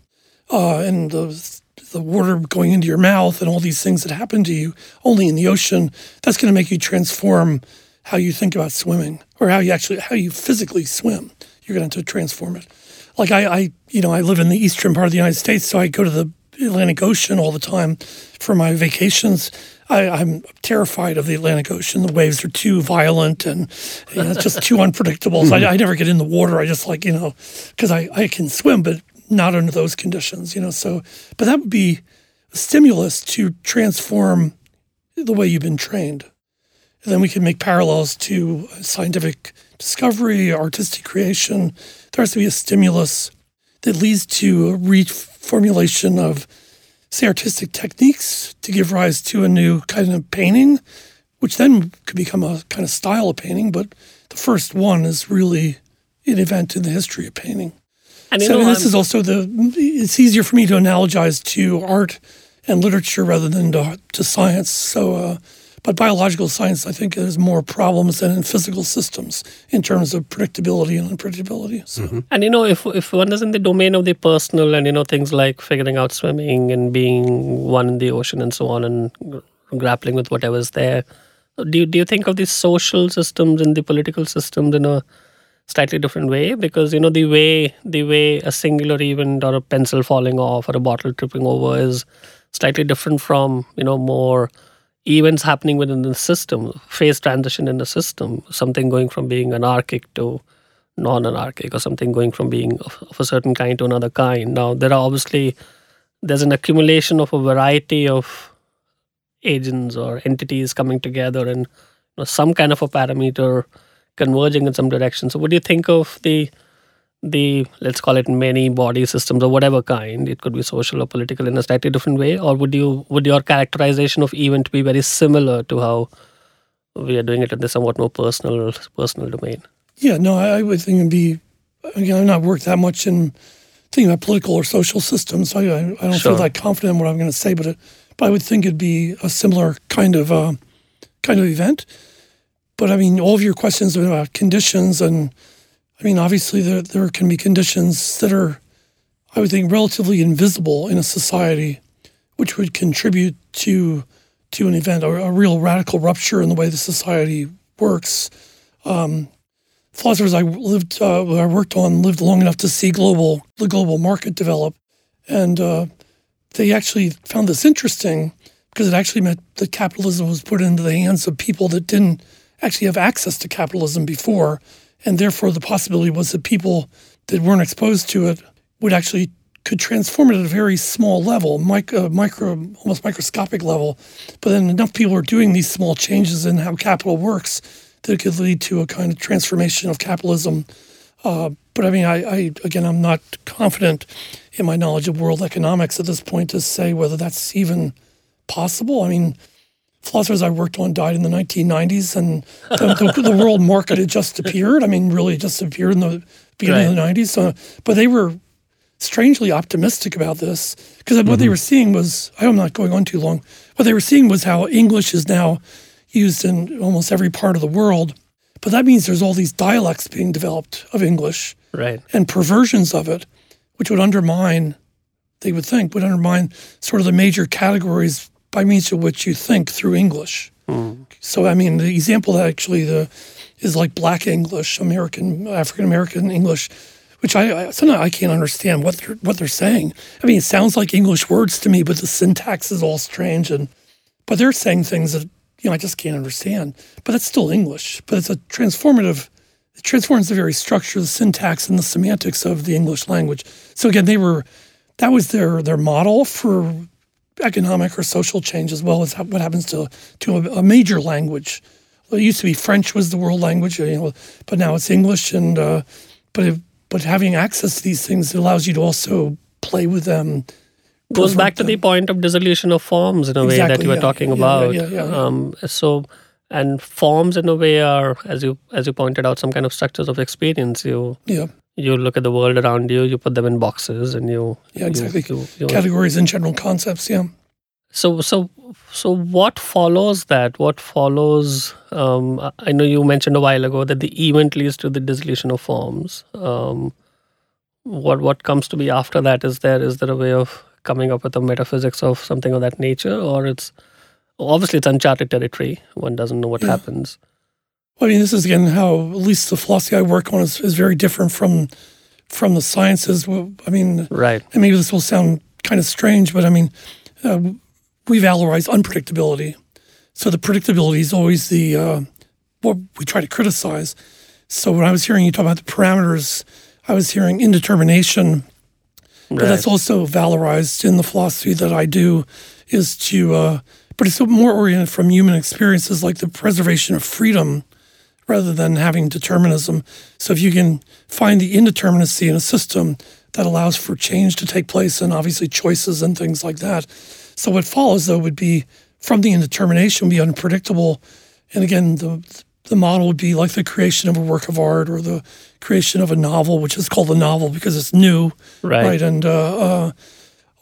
uh, and the the water going into your mouth and all these things that happen to you only in the ocean, that's going to make you transform how you think about swimming or how you actually how you physically swim. You're going to have to transform it. Like I, I, you know, I live in the eastern part of the United States, so I go to the Atlantic Ocean all the time for my vacations. I, I'm terrified of the Atlantic Ocean. The waves are too violent and you know, it's just too unpredictable. So I, hmm. I never get in the water. I just like, you know, because I, I can swim, but not under those conditions, you know. So, but that would be a stimulus to transform the way you've been trained. And then we can make parallels to scientific discovery, artistic creation. There has to be a stimulus that leads to a reformulation of, say, artistic techniques to give rise to a new kind of painting, which then could become a kind of style of painting. But the first one is really an event in the history of painting. And So this I'm- is also the. It's easier for me to analogize to art and literature rather than to, to science. So, uh, but biological science, I think, has more problems than in physical systems in terms of predictability and unpredictability. So, And you know, if if one is in the domain of the personal, and you know things like figuring out swimming and being one in the ocean and so on, and grappling with whatever's there, do you, do you think of the social systems and the political systems in a slightly different way? Because you know the way the way a singular event or a pencil falling off or a bottle tripping over is slightly different from you know more events happening within the system, phase transition in the system, something going from being anarchic to non-anarchic or something going from being of, of a certain kind to another kind now there are obviously there's an accumulation of a variety of agents or entities coming together and you know, some kind of a parameter converging in some direction. So, what do you think of the the let's call it many body systems or whatever kind? It could be social or political in a slightly different way, or would you would your characterization of event be very similar to how we are doing it in the somewhat more personal personal domain? Yeah, no, I, I would think it'd be. Again, I've not worked that much in thinking about political or social systems. So I, I, don't Sure. feel that confident in what I'm going to say, but it, but I would think it'd be a similar kind of uh, kind of event. But I mean, all of your questions about conditions, and I mean, obviously there there can be conditions that are, I would think, relatively invisible in a society, which would contribute to to an event or a real radical rupture in the way the society works. Philosophers I lived, uh, I worked on, lived long enough to see global the global market develop, and uh, they actually found this interesting because it actually meant that capitalism was put into the hands of people that didn't actually have access to capitalism before, and therefore the possibility was that people that weren't exposed to it would actually could transform it at a very small level, micro, micro almost microscopic level. But then enough people are doing these small changes in how capital works that it could lead to a kind of transformation of capitalism. Uh, but I mean, I, I again, I'm not confident in my knowledge of world economics at this point to say whether that's even possible. I mean, philosophers I worked on died in the 1990s, and the, the, the world market had just appeared. I mean, really just appeared in the beginning of the 90s. So, but they were strangely optimistic about this because what they mm-hmm. were seeing was I'm not going on too long. What they were seeing was how English is now used in almost every part of the world. But that means there's all these dialects being developed of English Right. and perversions of it, which would undermine, they would think, would undermine sort of the major categories by means of which you think through English. Hmm. So, I mean, the example actually the is like Black English, American, African American English, which I, I sometimes I can't understand what they're what they're saying. I mean, it sounds like English words to me, but the syntax is all strange, and but they're saying things that you know I just can't understand. But that's still English. But it's a transformative. It transforms the very structure, the syntax, and the semantics of the English language. So again, they were that was their their model for economic or social change as well as what happens to to a, a major language. Well, it used to be French was the world language, you know, but now it's English. And uh, but if, but having access to these things allows you to also play with them. goes back to the point of dissolution of forms in a way that you were yeah, talking yeah, about. yeah. Um, so, and forms in a way are, as you as you pointed out, some kind of structures of experience. You Yeah, you look at the world around you, you put them in boxes, and you yeah, exactly. you- you- Categories and general concepts. Yeah. So, so, so, what follows that? What follows? Um, I- know you mentioned a while ago that the event leads to the dissolution of forms. Um, what what comes to be after that? Is there is there a way of coming up with a metaphysics of something of that nature, or it's obviously it's uncharted territory. One doesn't know what Yeah. happens. Well, I mean, this is again how at least the philosophy I work on is, is very different from from the sciences. Well, I mean, Right. and maybe this will sound kind of strange, but I mean, uh, we valorize unpredictability. So the predictability is always the uh, what we try to criticize. So when I was hearing you talk about the parameters, I was hearing indetermination, but that's also valorized in the philosophy that I do. Is to, uh, but it's more oriented from human experiences, like the preservation of freedom rather than having determinism. So if you can find the indeterminacy in a system that allows for change to take place and obviously choices and things like that. So what follows though would be from the indetermination be unpredictable. And again, the the model would be like the creation of a work of art or the creation of a novel, which is called a novel because it's new, Right. And uh, uh,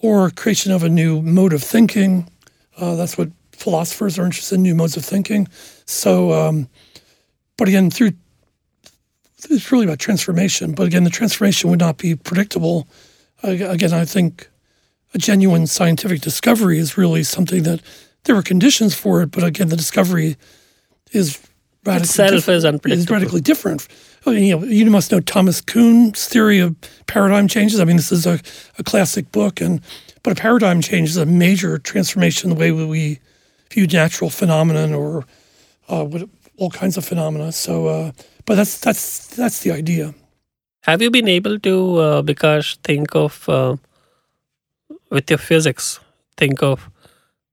or creation of a new mode of thinking. Uh, that's what philosophers are interested in, new modes of thinking. So, um, but again, through it's really about transformation. But again, the transformation would not be predictable. Again, I think a genuine scientific discovery is really something that there are conditions for it, but again, the discovery is radically Itself different, is unpredictable. radically different. I mean, you know, you must know Thomas Kuhn's theory of paradigm changes. I mean, this is a, a classic book, and but a paradigm change is a major transformation in the way we view natural phenomenon or uh, what, all kinds of phenomena. So, uh, but that's that's that's the idea. Have you been able to, uh, Bikas, think of uh, with your physics, think of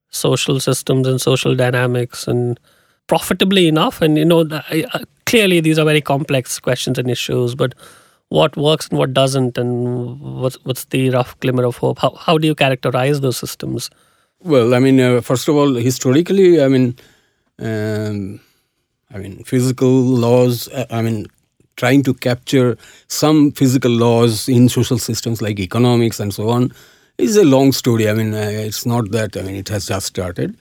social systems and social dynamics and profitably enough. And, you know, I, I, clearly these are very complex questions and issues, but what works and what doesn't, and what's, what's the rough glimmer of hope? How, how do you characterize those systems? Well, I mean, uh, first of all, historically, I mean, um, I mean, physical laws. Uh, I mean, trying to capture some physical laws in social systems like economics and so on is a long story. I mean, uh, it's not that. I mean, it has just started.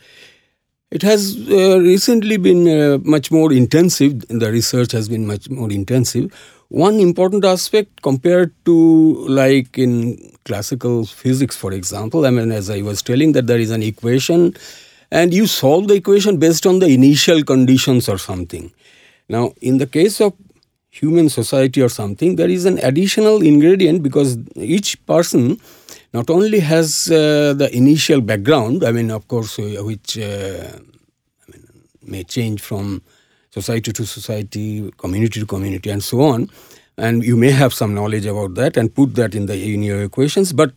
It has uh, recently been uh, much more intensive. The research has been much more intensive. One important aspect compared to like in classical physics, for example, I mean, as I was telling, that there is an equation and you solve the equation based on the initial conditions or something. Now, in the case of human society or something, there is an additional ingredient because each person not only has uh, the initial background, I mean, of course, uh, which uh, I mean, may change from society to society, community to community, and so on. And you may have some knowledge about that and put that in the in your equations. But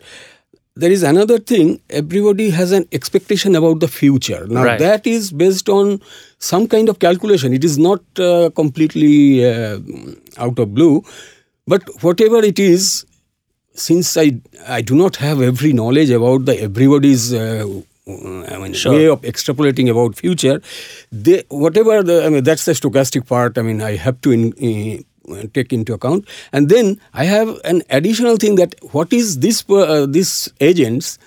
there is another thing. Everybody has an expectation about the future. Now Right. that is based on some kind of calculation. It is not uh, completely uh, out of blue, but whatever it is, since I I do not have every knowledge about the everybody's uh, I mean Sure. way of extrapolating about future, they whatever the I mean that's the stochastic part. I mean I have to in, take into account, and then I have an additional thing that what is this uh, this agents.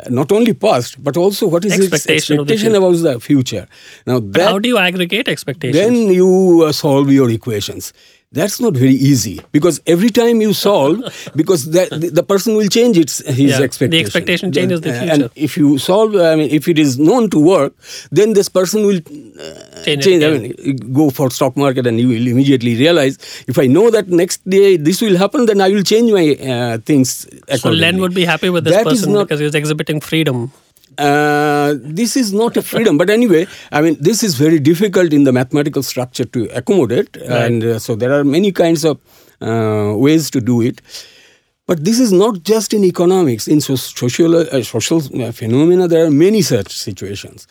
uh, Not only past, but also what is Expectation the expectation about the future. Now, that, how do you aggregate expectations? then you uh, solve your equations that's not very easy because every time you solve because the, the, the person will change its his Yeah, the expectation expectation changes the Uh, future. and if you solve i mean if it is known to work then this person will uh, Change change i mean go for stock market and you will immediately realize if i know that next day this will happen then i will change my uh, things so. Len would be happy with this That person not- because he was exhibiting freedom. Uh, this is not a freedom, but anyway, I mean, this is very difficult in the mathematical structure to accommodate, and uh, so there are many kinds of uh, ways to do it. But this is not just in economics; in so- social uh, social uh, phenomena, there are many such situations.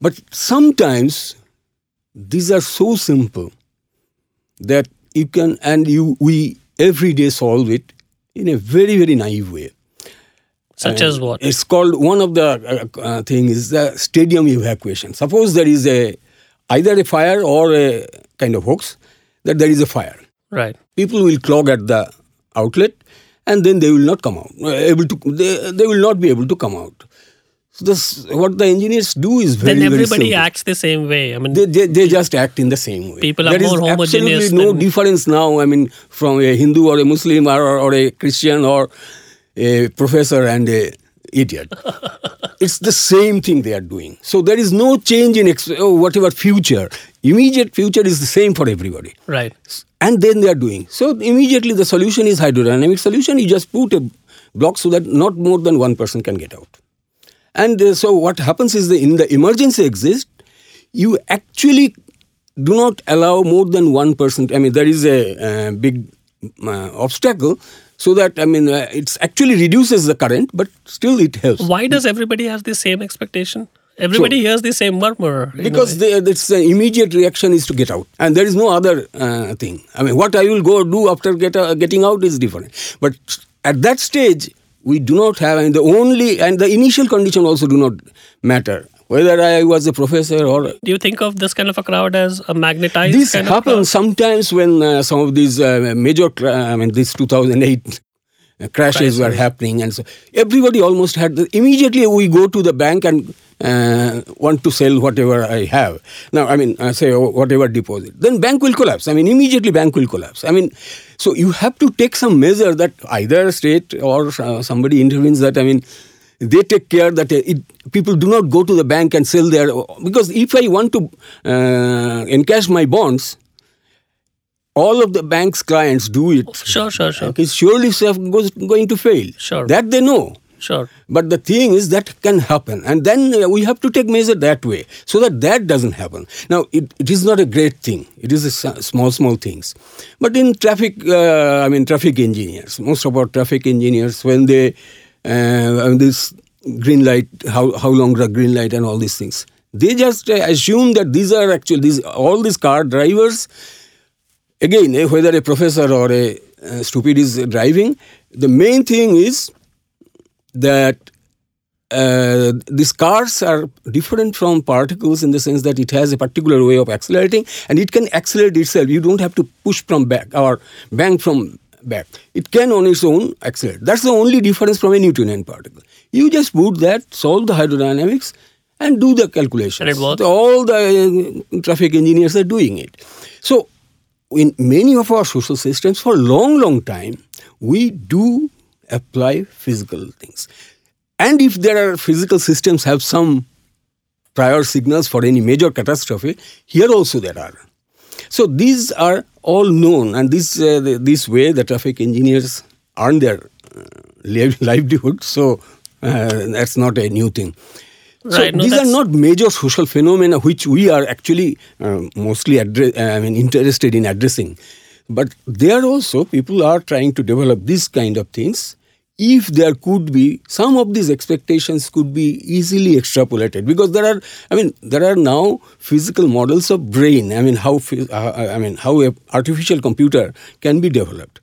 But sometimes these are so simple that you can and you we every day solve it in a very very naive way. Such as what? It's called one of the uh, uh, thing is the stadium evacuation. Suppose there is a either a fire or a kind of hoax that there is a fire. Right. People will clog at the outlet, and then they will not come out. uh, Able to they, they will not be able to come out. So this what the engineers do is very then everybody simple. acts the same way. I mean, They, they, they just act in the same way. People are There more homogeneous There is absolutely no difference now. I mean, from a Hindu or a Muslim or, or, or a Christian or a professor and a idiot. it's the same thing they are doing. So there is no change in ex- oh, whatever future. Immediate future is the same for everybody. right. And then they are doing. So immediately the solution is hydrodynamic solution. You just put a block so that not more than one person can get out. And uh, so what happens is that in the emergency exist, you actually do not allow more than one person. I mean, there is a uh, big uh, obstacle so that I mean uh, it's actually reduces the current, but still it helps. Why does everybody have the same expectation? Everybody hears the same murmur. because they, it's the immediate reaction is to get out and there is no other uh, thing i mean what i will go do after get, uh, getting out is different but at that stage we do not have and the only and the initial condition also do not matter whether i was a professor or do you think of this kind of a crowd as a magnetized this kind happens sometimes when uh, some of these uh, major cra- i mean this 2008 crashes were happening and so everybody almost had the, immediately we go to the bank and uh, want to sell whatever i have. Now i mean I say oh, whatever deposit. Then bank will collapse. I mean immediately bank will collapse. I mean so you have to take some measure that either state or uh, somebody intervenes that i mean they take care that uh, it, people do not go to the bank and sell their because if i want to uh, encash my bonds all of the bank's clients do it. Sure, sure, sure. okay, surely self goes going to fail. Sure. that they know. Sure. but the thing is that can happen. And then uh, we have to take measure that way so that that doesn't happen. Now it, it is not a great thing. It is small small things. But in traffic uh, i mean traffic engineers most of our traffic engineers when they uh, this green light, how, how long the green light and all these things. They just uh, assume that these are actually these all these car drivers. Again, eh, whether a professor or a uh, stupid is driving, the main thing is that uh, these cars are different from particles in the sense that it has a particular way of accelerating and it can accelerate itself. You don't have to push from back or bang from back. It can on its own accelerate. That's the only difference from a Newtonian particle. You just put that, solve the hydrodynamics, and do the calculations. And it works? All the uh, traffic engineers are doing it. So, in many of our social systems, for a long, long time, we do apply physical things. And if there are physical systems have some prior signals for any major catastrophe, here also there are. So these are all known, and this uh, the, this way the traffic engineers earn their uh, liv- livelihood. So uh, that's not a new thing. So Right, no, these are not major social phenomena which we are actually uh, mostly addre- uh, I mean interested in addressing. But there also people are trying to develop these kind of things. If there could be some of these expectations could be easily extrapolated because there are I mean there are now physical models of brain. I mean how uh, I mean how a artificial computer can be developed.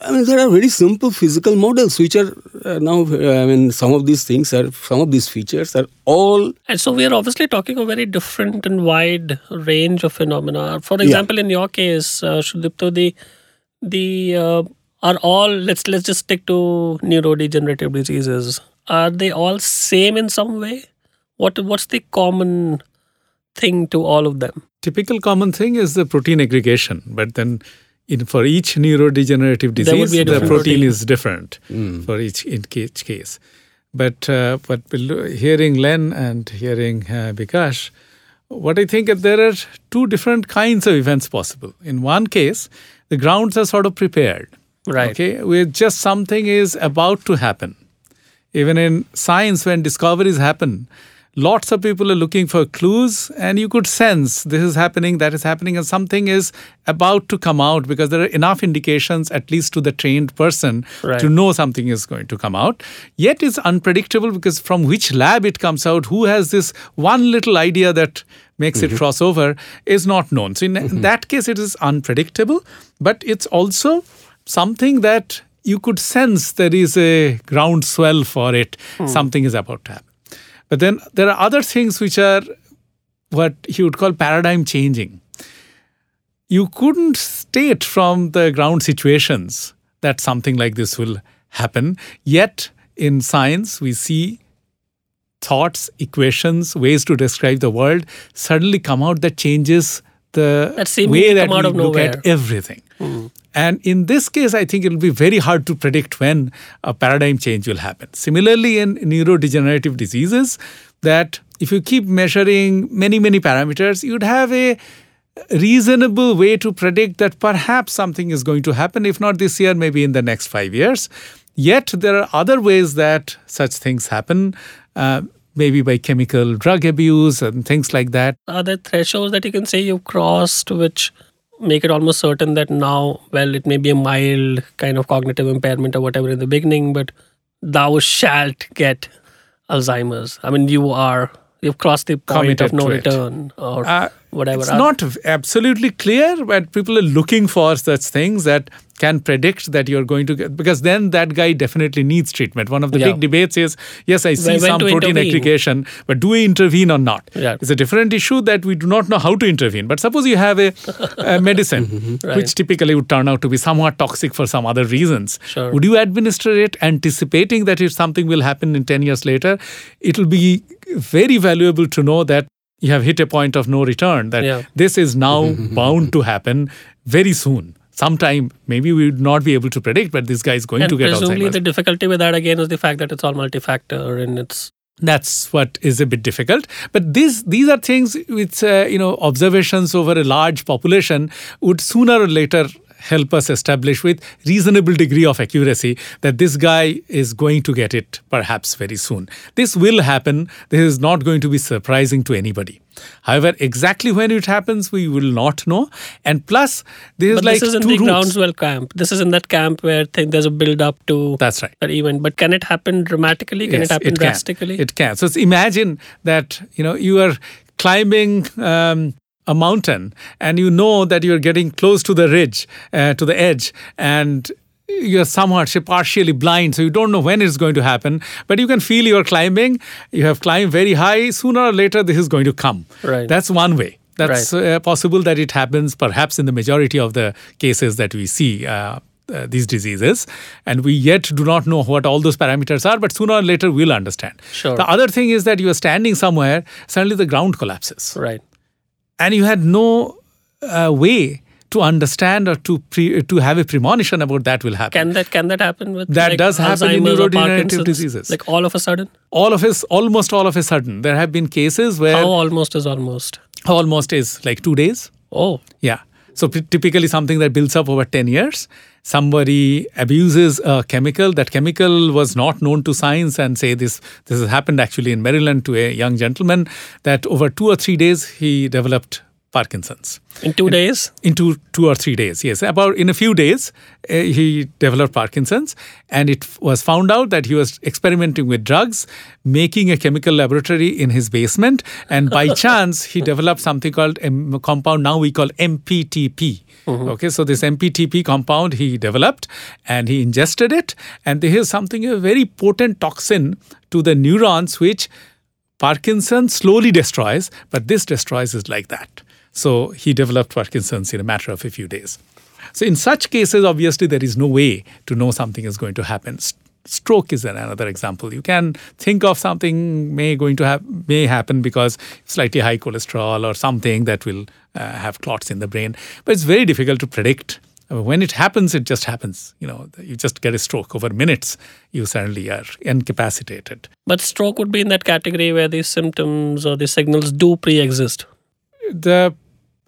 I mean, there are very simple physical models which are uh, now. Uh, I mean, some of these things are, some of these features are all. And so we are obviously talking a very different and wide range of phenomena. For example, in your case, uh, Sudipta, the the uh, are all let's let's just stick to neurodegenerative diseases. Are they all same in some way? What what's the common thing to all of them? Typical common thing is the protein aggregation, but then in, for each neurodegenerative disease, the protein protein. is different for each in each case. But uh, but hearing Len and hearing uh, Bikas, what I think is there are two different kinds of events possible. In one case, the grounds are sort of prepared. Right. Okay, where just something is about to happen. Even in science, when discoveries happen, lots of people are looking for clues, and you could sense this is happening, that is happening, and something is about to come out because there are enough indications, at least to the trained person, Right. to know something is going to come out. Yet it's unpredictable because from which lab it comes out, who has this one little idea that makes it mm-hmm. cross over, is not known. So in, in that case, it is unpredictable, but it's also something that you could sense there is a groundswell for it, hmm. something is about to happen. But then there are other things which are what you would call paradigm changing. You couldn't state from the ground situations that something like this will happen. Yet in science, we see thoughts, equations, ways to describe the world suddenly come out that changes the That way that we of look nowhere. at everything. Hmm. And in this case, I think it will be very hard to predict when a paradigm change will happen. Similarly, in neurodegenerative diseases, that if you keep measuring many, many parameters, you'd have a reasonable way to predict that perhaps something is going to happen, if not this year, maybe in the next five years. Yet there are other ways that such things happen, uh, maybe by chemical drug abuse and things like that. Are there thresholds that you can say you've crossed which make it almost certain that now, well, it may be a mild kind of cognitive impairment or whatever in the beginning, but thou shalt get Alzheimer's? I mean, you are, you've crossed the point Committed of no return or Uh, whatever. It's not absolutely clear, but people are looking for such things that can predict that you're going to get because then that guy definitely needs treatment. One of the Yeah. big debates is yes, I see When- some protein intervene. aggregation, but do we intervene or not? Yeah. It's a different issue that we do not know how to intervene. But suppose you have a, a medicine mm-hmm. Right. which typically would turn out to be somewhat toxic for some other reasons. Sure. Would you administer it anticipating that if something will happen in 10 years later? It will be very valuable to know that you have hit a point of no return, that Yeah. this is now mm-hmm, mm-hmm, bound mm-hmm. to happen very soon. Sometime, maybe we would not be able to predict, but this guy is going and to get presumably Alzheimer's. the difficulty with that again is the fact that it's all multi-factor and it's That's what is a bit difficult. But these these are things which uh, you know observations over a large population would sooner or later help us establish with reasonable degree of accuracy that this guy is going to get it perhaps very soon. This will happen. This is not going to be surprising to anybody. However, exactly when it happens, we will not know. And plus, there is But like this is in two the groundswell camp. This is in that camp where think there's a build up to That's right. that event. But can it happen dramatically? Can Yes, it happen can. drastically? It can. So it's- imagine that you know you are climbing um, a mountain and you know that you are getting close to the ridge, uh, to the edge, and you're somewhat partially blind, so you don't know when it's going to happen. But you can feel you're climbing. You have climbed very high. Sooner or later, this is going to come. Right. That's one way. That's uh, possible that it happens perhaps in the majority of the cases that we see. Uh, uh, these diseases, and we yet do not know what all those parameters are, but sooner or later we'll understand. Sure. The other thing is that you are standing somewhere, suddenly the ground collapses, right. And you had no uh, way to understand or to pre- to have a premonition about that will happen. Can that can that happen with That like, does happen in Alzheimer's or neurodegenerative diseases. Like all of a sudden? all of us, almost all of a sudden, there have been cases where How almost is almost? almost is like two days. Oh, Yeah. So p- typically something that builds up over 10 years. Somebody abuses a chemical. That chemical was not known to science and say this this has happened actually in Maryland to a young gentleman that over 2 or 3 days he developed Parkinson's. in two days? Into 2 two or 3 days. Yes, about in a few days uh, he developed Parkinson's and it was found out that he was experimenting with drugs, making a chemical laboratory in his basement and by chance he developed something called a compound now we call MPTP. Okay, so this MPTP compound he developed and he ingested it, and there is something a very potent toxin to the neurons which Parkinson slowly destroys, but this destroys it like that. So he developed Parkinson's in a matter of a few days. So in such cases, obviously there is no way to know something is going to happen. Stroke is another example. You can think of something may going to have may happen because slightly high cholesterol or something that will uh, have clots in the brain, but it's very difficult to predict. Uh, When it happens, it just happens. You know, you just get a stroke over minutes. You suddenly are incapacitated. But stroke would be in that category where these symptoms or the signals do pre-exist. the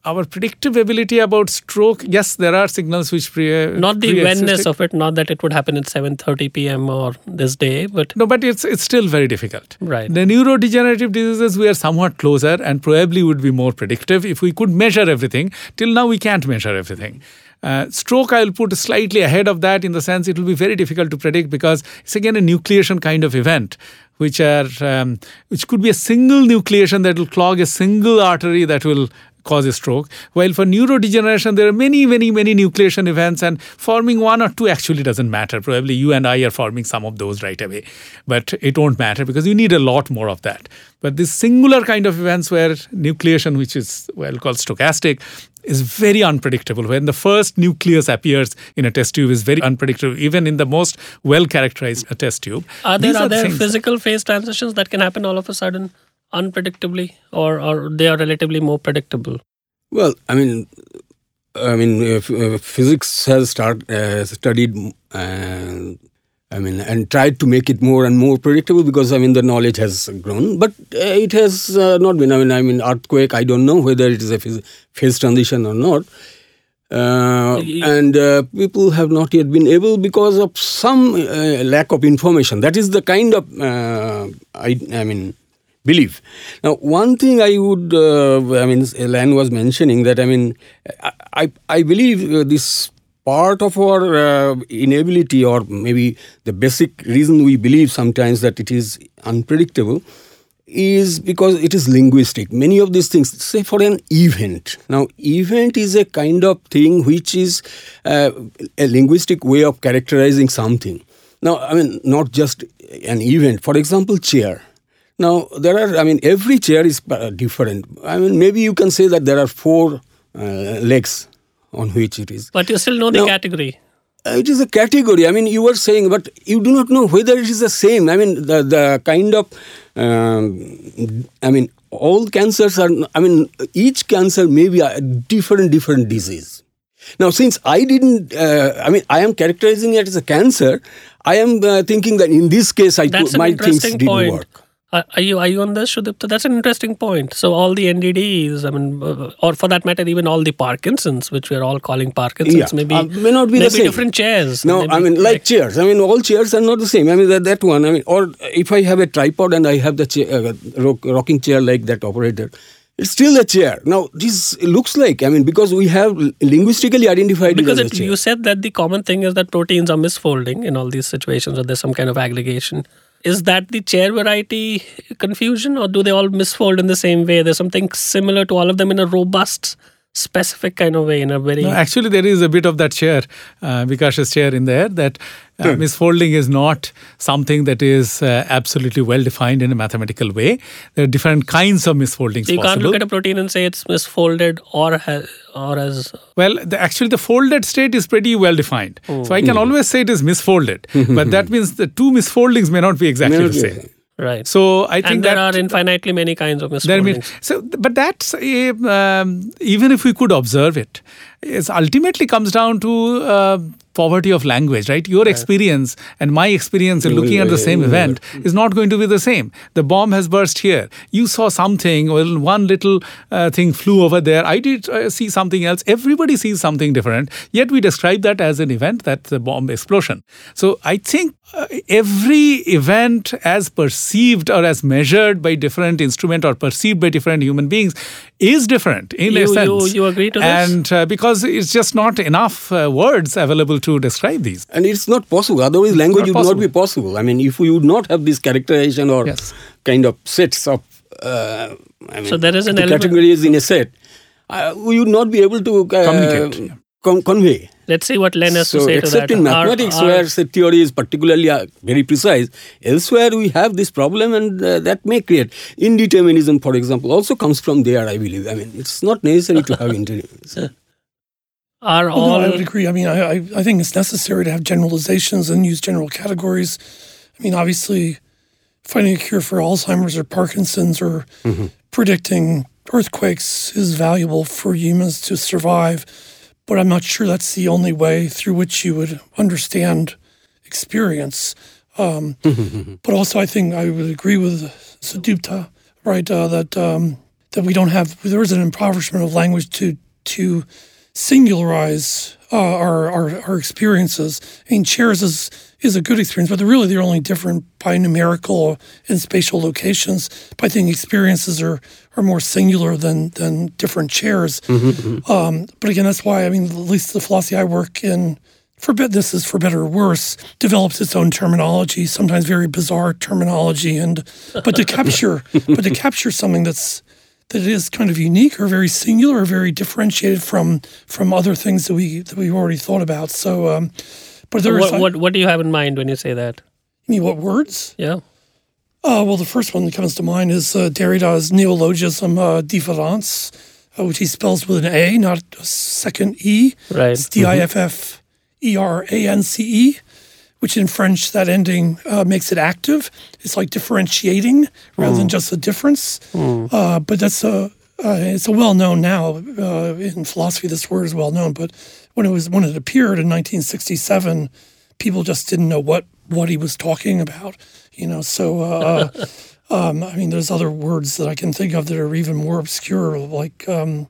our predictive ability about stroke yes there are signals which pre Not the pre-existing. of it, not that it would happen at 7:30 p.m. or this day, but no but it's it's still very difficult Right. the neurodegenerative diseases we are somewhat closer and probably would be more predictive if we could measure everything till now we can't measure everything uh, stroke i'll put slightly ahead of that in the sense it will be very difficult to predict because it's again a nucleation kind of event which are um, which could be a single nucleation that will clog a single artery that will cause a stroke. While for neurodegeneration, there are many, many, many nucleation events, and forming one or two actually doesn't matter. Probably you and I are forming some of those right away, but it won't matter because you need a lot more of that. But this singular kind of events where nucleation, which is well called stochastic, is very unpredictable. When the first nucleus appears in a test tube, is very unpredictable, even in the most well characterized test tube. are there These are there things- physical phase transitions that can happen all of a sudden, unpredictably, or or they are relatively more predictable? Well, I mean, I mean, uh, f- uh, physics has start uh, studied, uh, I mean, and tried to make it more and more predictable because I mean the knowledge has grown, but uh, it has uh, not been. I mean, I mean, earthquake. I don't know whether it is a phys- phase transition or not. Uh, and uh, people have not yet been able because of some uh, lack of information. That is the kind of uh, I, I mean belief. Now, one thing I would, uh, I mean, Len was mentioning that, I mean, I, I, I believe uh, this part of our uh, inability, or maybe the basic reason we believe sometimes that it is unpredictable, is because it is linguistic. Many of these things, say for an event. Now, event is a kind of thing which is uh, a linguistic way of characterizing something. Now, I mean, not just an event. For example, chair. Now, there are, I mean, every chair is uh, different. I mean, maybe you can say that there are four uh, legs on which it is. But you still know the category. Uh, It is a category. I mean, you were saying, but you do not know whether it is the same. I mean, the the kind of, um, I mean, all cancers are. I mean, each cancer may be a different different disease. Now, since I didn't, uh, I mean, I am characterizing it as a cancer. I am uh, thinking that in this case, I That's an my things didn't point. work. Are are you are you on this, Sudipta? That's an interesting point. So all the NDDs, I mean, uh, or for that matter, even all the Parkinsons, which we're all calling Parkinsons, Yeah, maybe uh, may not be the maybe same. different chairs. No, maybe I mean like chairs. I mean all chairs are not the same. I mean that, that one. I mean, or if I have a tripod and I have the chair, uh, rock, rocking chair like that operator, it's still a chair. Now this looks like. I mean because we have linguistically identified because it as a chair. you said that the common thing is that proteins are misfolding in all these situations, or there's some kind of aggregation. Is that the chair variety confusion, or do they all misfold in the same way? There's something similar to all of them in a robust, specific kind of way, in a very No, actually, there is a bit of that chair, uh, Bikas's chair in there, that uh, misfolding is not something that is uh, absolutely well defined in a mathematical way. There are different kinds of misfoldings So you can't look at a protein and say it's misfolded or has, or as Well, the, actually, the folded state is pretty well defined. So I can always say it is misfolded, but that means the two misfoldings may not be exactly May the be same. The same. right. So I think and that there are infinitely many kinds of There mean, so, but that's a, um, even if we could observe it, it ultimately comes down to uh, poverty of language, right? Your experience and my experience in looking at the same event is not going to be the same. The bomb has burst here. You saw something, well, one little uh, thing flew over there. I did uh, see something else. Everybody sees something different. Yet we describe that as an event, that's the bomb explosion. So I think uh, every event as perceived or as measured by different instrument or perceived by different human beings is different in You- a you- sense. you agree to this? And uh, because it's just not enough uh, words available to describe these. And it's not possible. Otherwise, language Not would possible. not be possible. I mean, if we would not have this characterization or Yes. kind of sets of, uh, I mean, So there is an the element- categories in a set, uh, we would not be able to uh, Communicate, yeah. con- convey. Let's see what Len has so to say to except that. in mathematics, our- where set theory is particularly uh, very precise, elsewhere we have this problem, and uh, that may create indeterminism. For example, also comes from there. I believe. I mean, it's not necessary to have indeterminism. are Well, no, I would agree. I mean, I, I, I think it's necessary to have generalizations and use general categories. I mean, obviously, finding a cure for Alzheimer's or Parkinson's or predicting earthquakes is valuable for humans to survive, but I'm not sure that's the only way through which you would understand experience. Um, but also, I think I would agree with Sudipta, right? Uh, that um, that we don't have there is an impoverishment of language to to singularize uh, our, our our experiences. I mean, chairs is is a good experience, but they're really they're only different by numerical and spatial locations. But I think experiences are are more singular than than different chairs. Um, but again, that's why I mean, at least the philosophy I work in for this is for better or worse develops its own terminology sometimes very bizarre terminology and but to capture but to capture something that's that is kind of unique or very singular or very differentiated from from other things that we that we've already thought about so um but there's what, what what do you have in mind when you say that? I mean, what words Yeah. Uh, well, the first one that comes to mind is uh, Derrida's neologism uh, différance, uh, which he spells with an A, not a second E. Right. It's D I F F E R A N C E, which in French, that ending uh, makes it active. It's like differentiating rather than just a difference. Uh, but that's a uh, it's a well known now uh, in philosophy. This word is well known, but when it was when it appeared in 1967, people just didn't know what what he was talking about. You know, so uh, um, I mean, there's other words that I can think of that are even more obscure, like um,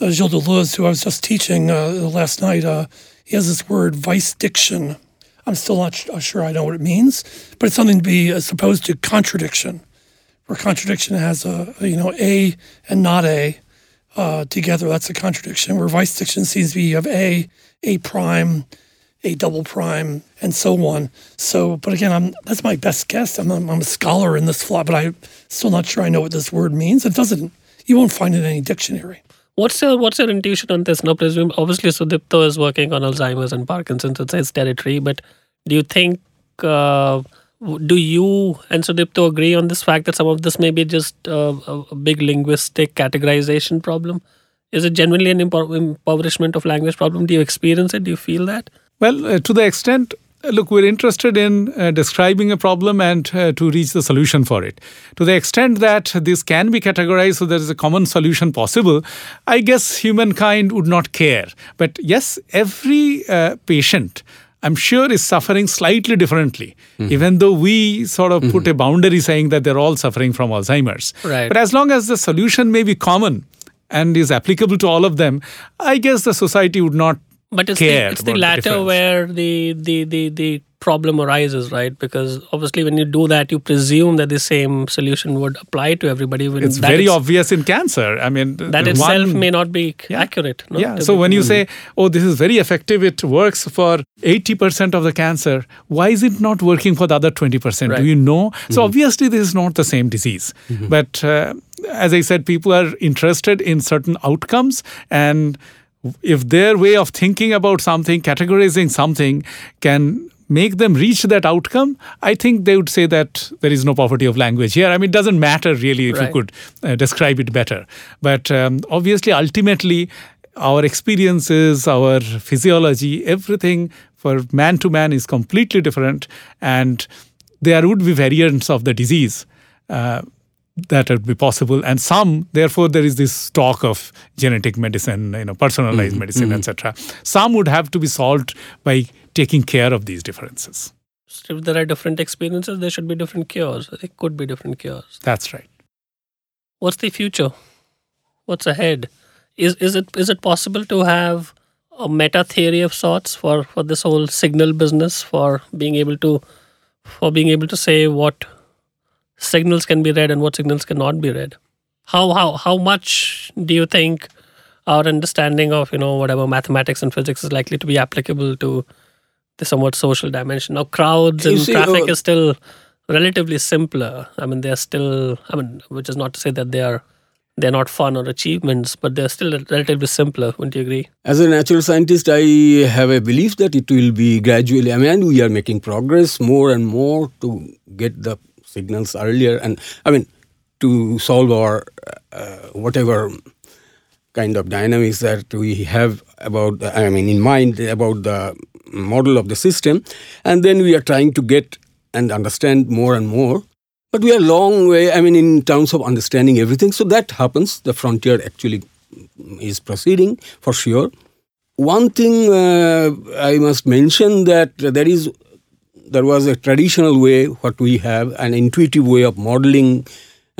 uh, Gilles Deleuze, who I was just teaching uh, last night. Uh, he has this word vice diction. I'm still not sh- sure I know what it means, but it's something to be as opposed to contradiction, where contradiction has a, you know a and not a uh, together. That's a contradiction. Where vice diction seems to be of a a prime, a double prime, and so on. So, but again, I'm that's my best guess. I'm, I'm, a scholar in this flaw, but I'm still not sure I know what this word means. It doesn't. You won't find it in any dictionary. What's your what's your intuition on this? Now, presume obviously Sudipta is working on Alzheimer's and Parkinson's. It's his territory. But do you think? Uh, do you and Sudipta agree on this fact that some of this may be just uh, a, a big linguistic categorization problem? Is it genuinely an impo- impoverishment of language problem? Do you experience it? Do you feel that? Well, uh, to the extent, uh, look, we're interested in uh, describing a problem and uh, to reach the solution for it. To the extent that this can be categorized so there is a common solution possible, I guess humankind would not care. But yes, every uh, patient I'm sure is suffering slightly differently, even though we sort of put a boundary saying that they're all suffering from Alzheimer's. Right. But as long as the solution may be common and is applicable to all of them, I guess the society would not But it's the, it's the about the latter where the, the, the, the problem arises, right? Because obviously, when you do that, you presume that the same solution would apply to everybody. When It's very obvious in cancer. I mean, That the itself may not be Yeah. accurate. No? yeah. So be- when you mm. say, "Oh, this is very effective. It works for eighty percent of the cancer," why is it not working for the other twenty percent? Do you know? So mm-hmm. obviously, this is not the same disease. Mm-hmm. But uh, as I said, people are interested in certain outcomes, and if their way of thinking about something, categorizing something, can make them reach that outcome, I think they would say that there is no poverty of language here. I mean, it doesn't matter really if you could uh, describe it better. But um, obviously, ultimately, our experiences, our physiology, everything for man to man is completely different, and there would be variants of the disease. Uh, that would be possible and some therefore there is this talk of genetic medicine you know personalized mm-hmm. medicine mm-hmm. etc some would have to be solved by taking care of these differences if there are different experiences, there should be different cures. There could be different cures. that's right What's the future? What's ahead? Is is it is it possible to have a meta theory of sorts for for this whole signal business for being able to for being able to say what signals can be read and what signals cannot be read? How how how much do you think our understanding of you know whatever mathematics and physics is likely to be applicable to the somewhat social dimension? Now crowds You and see, traffic uh, is still relatively simpler. I mean, they're still. I mean, which is not to say that they are they're not fun or achievements, but they're still relatively simpler. Wouldn't you agree? As a natural scientist, I have a belief that it will be gradually. I mean, we are making progress more and more to get the signals earlier, and I mean, to solve our uh, whatever kind of dynamics that we have about. The, I mean, in mind about the model of the system, and then we are trying to get and understand more and more. But we are long way. I mean, in terms of understanding everything, so that happens. The frontier actually is proceeding for sure. One thing uh, I must mention that there is there was a traditional way what we have an intuitive way of modeling.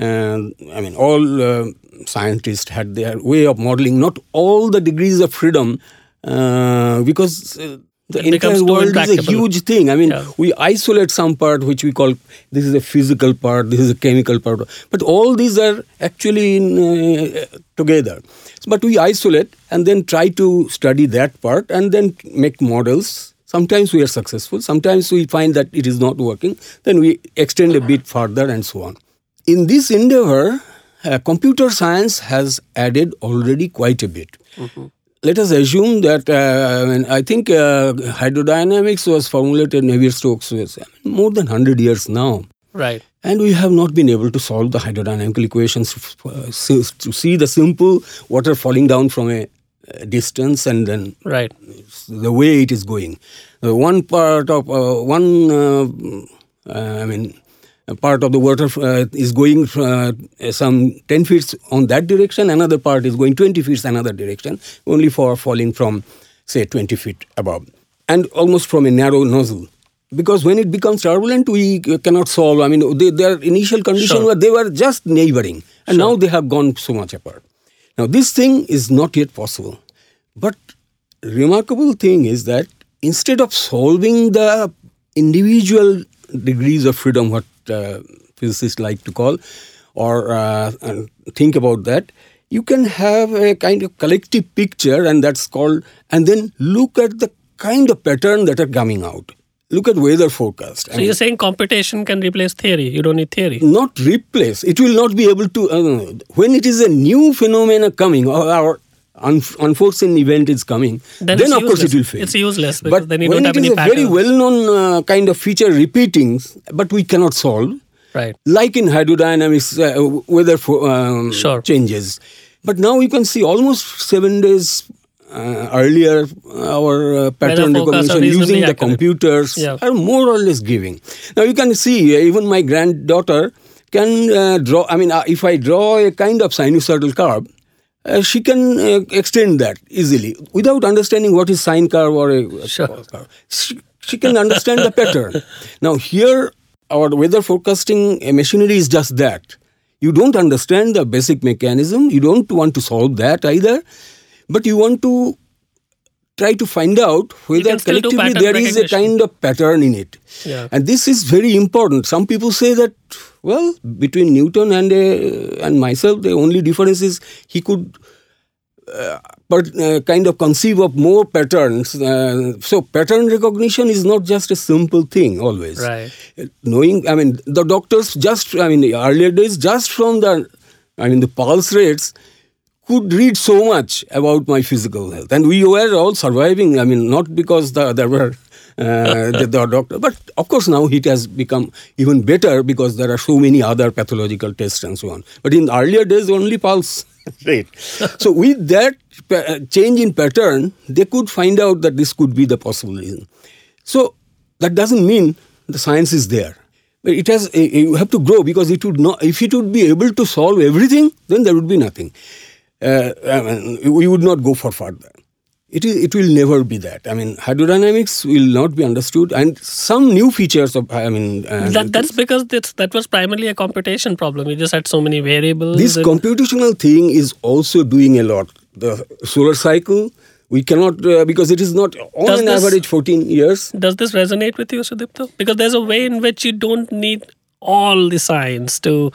Uh, I mean, all uh, scientists had their way of modeling. Not all the degrees of freedom, uh, because. Uh, the It entire world is a huge thing. I mean, Yeah. we isolate some part which we call this is a physical part, this is a chemical part, but all these are actually in, uh, together. But we isolate and then try to study that part and then make models. Sometimes we are successful, sometimes we find that it is not working, then we extend a bit further and so on. In this endeavor, uh, computer science has added already quite a bit let us assume that uh, I, mean, I think uh, hydrodynamics was formulated Navier-Stokes was I mean, more than 100 years now. Right. And we have not been able to solve the hydrodynamical equations uh, to see the simple water falling down from a uh, distance and then Right. the way it is going. Uh, one part of uh, one, uh, uh, I mean, part of the water uh, is going uh, some 10 feet on that direction, another part is going 20 feet another direction, only for falling from, say, 20 feet above, and almost from a narrow nozzle. Because when it becomes turbulent, we cannot solve. I mean, they, their initial condition Sure. were they were just neighboring, and now they have gone so much apart. Now, this thing is not yet possible. But remarkable thing is that instead of solving the individual degrees of freedom, what uh, physicists like to call, or uh, and think about that, you can have a kind of collective picture, and that's called, and then look at the kind of pattern that are coming out. Look at weather forecast. So you're saying computation can replace theory? You don't need theory. not replace. It will not be able to. Uh, when it is a new phenomena coming or, or un- unforeseen event is coming, Then then, of course it will fail. It's useless because but then you when don't have it is any a very well-known uh, kind of feature repeating, but we cannot solve, Right. like in hydrodynamics, uh, weather fo- um, Sure. changes. But now you can see almost seven days uh, earlier, our uh, pattern recognition using the accurate. computers Yeah. are more or less giving. Now you can see, uh, even my granddaughter can uh, draw. I mean, uh, if I draw a kind of sinusoidal curve, uh, she can uh, extend that easily without understanding what is sine curve or a Sure. curve. She, she can understand the pattern. Now here, our weather forecasting machinery is just that. You don't understand the basic mechanism. You don't want to solve that either, but you want to try to find out whether can still do collectively there is a kind of pattern in it. Yeah. And this is very important. Some people say that, well, between Newton and uh, and myself, the only difference is he could uh, but, uh, kind of conceive of more patterns. Uh, so pattern recognition is not just a simple thing always. Right. Knowing, I mean, the doctors just, I mean, the earlier days, just from the, I mean, the pulse rates, could read so much about my physical health, and we were all surviving. I mean, not because the, there were uh, the, the doctor, but of course now it has become even better because there are so many other pathological tests and so on. But in earlier days, only pulse rate. so with that uh, change in pattern, they could find out that this could be the possible reason. So that doesn't mean the science is there. But it has you have to grow because it would not if it would be able to solve everything, then there would be nothing. Uh, I mean, we would not go for further. It, is, it will never be that. I mean, hydrodynamics will not be understood, and some new features of I mean, uh, That, that's because that's, that was primarily a computation problem. You just had so many variables. this computational thing is also doing a lot. The solar cycle, we cannot uh, because it is not on Does an this- average 14 years. Does this resonate with you, Sudipta? Because there's a way in which you don't need all the science to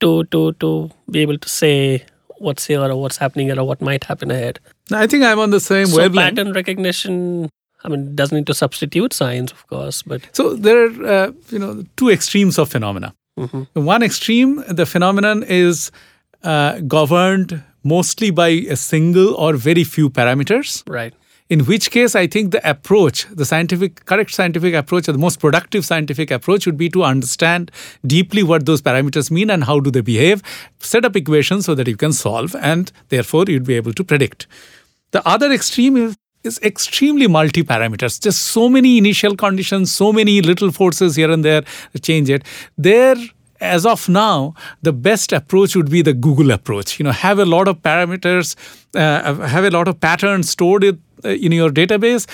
to to to be able to say what's here or what's happening here or what might happen ahead. I think I'm on the same So wavelength. pattern recognition, I mean, doesn't need to substitute science, of course, but So there are, uh, you know, two extremes of phenomena. One extreme, the phenomenon is uh, governed mostly by a single or very few parameters. right. In which case, I think the approach, the scientific, correct scientific approach, or the most productive scientific approach would be to understand deeply what those parameters mean and how do they behave, set up equations so that you can solve, and therefore you'd be able to predict. The other extreme is, is extremely multi parameters, just so many initial conditions, so many little forces here and there change it. There, as of now, the best approach would be the Google approach. You know, have a lot of parameters, uh, have a lot of patterns stored in, uh, in your database.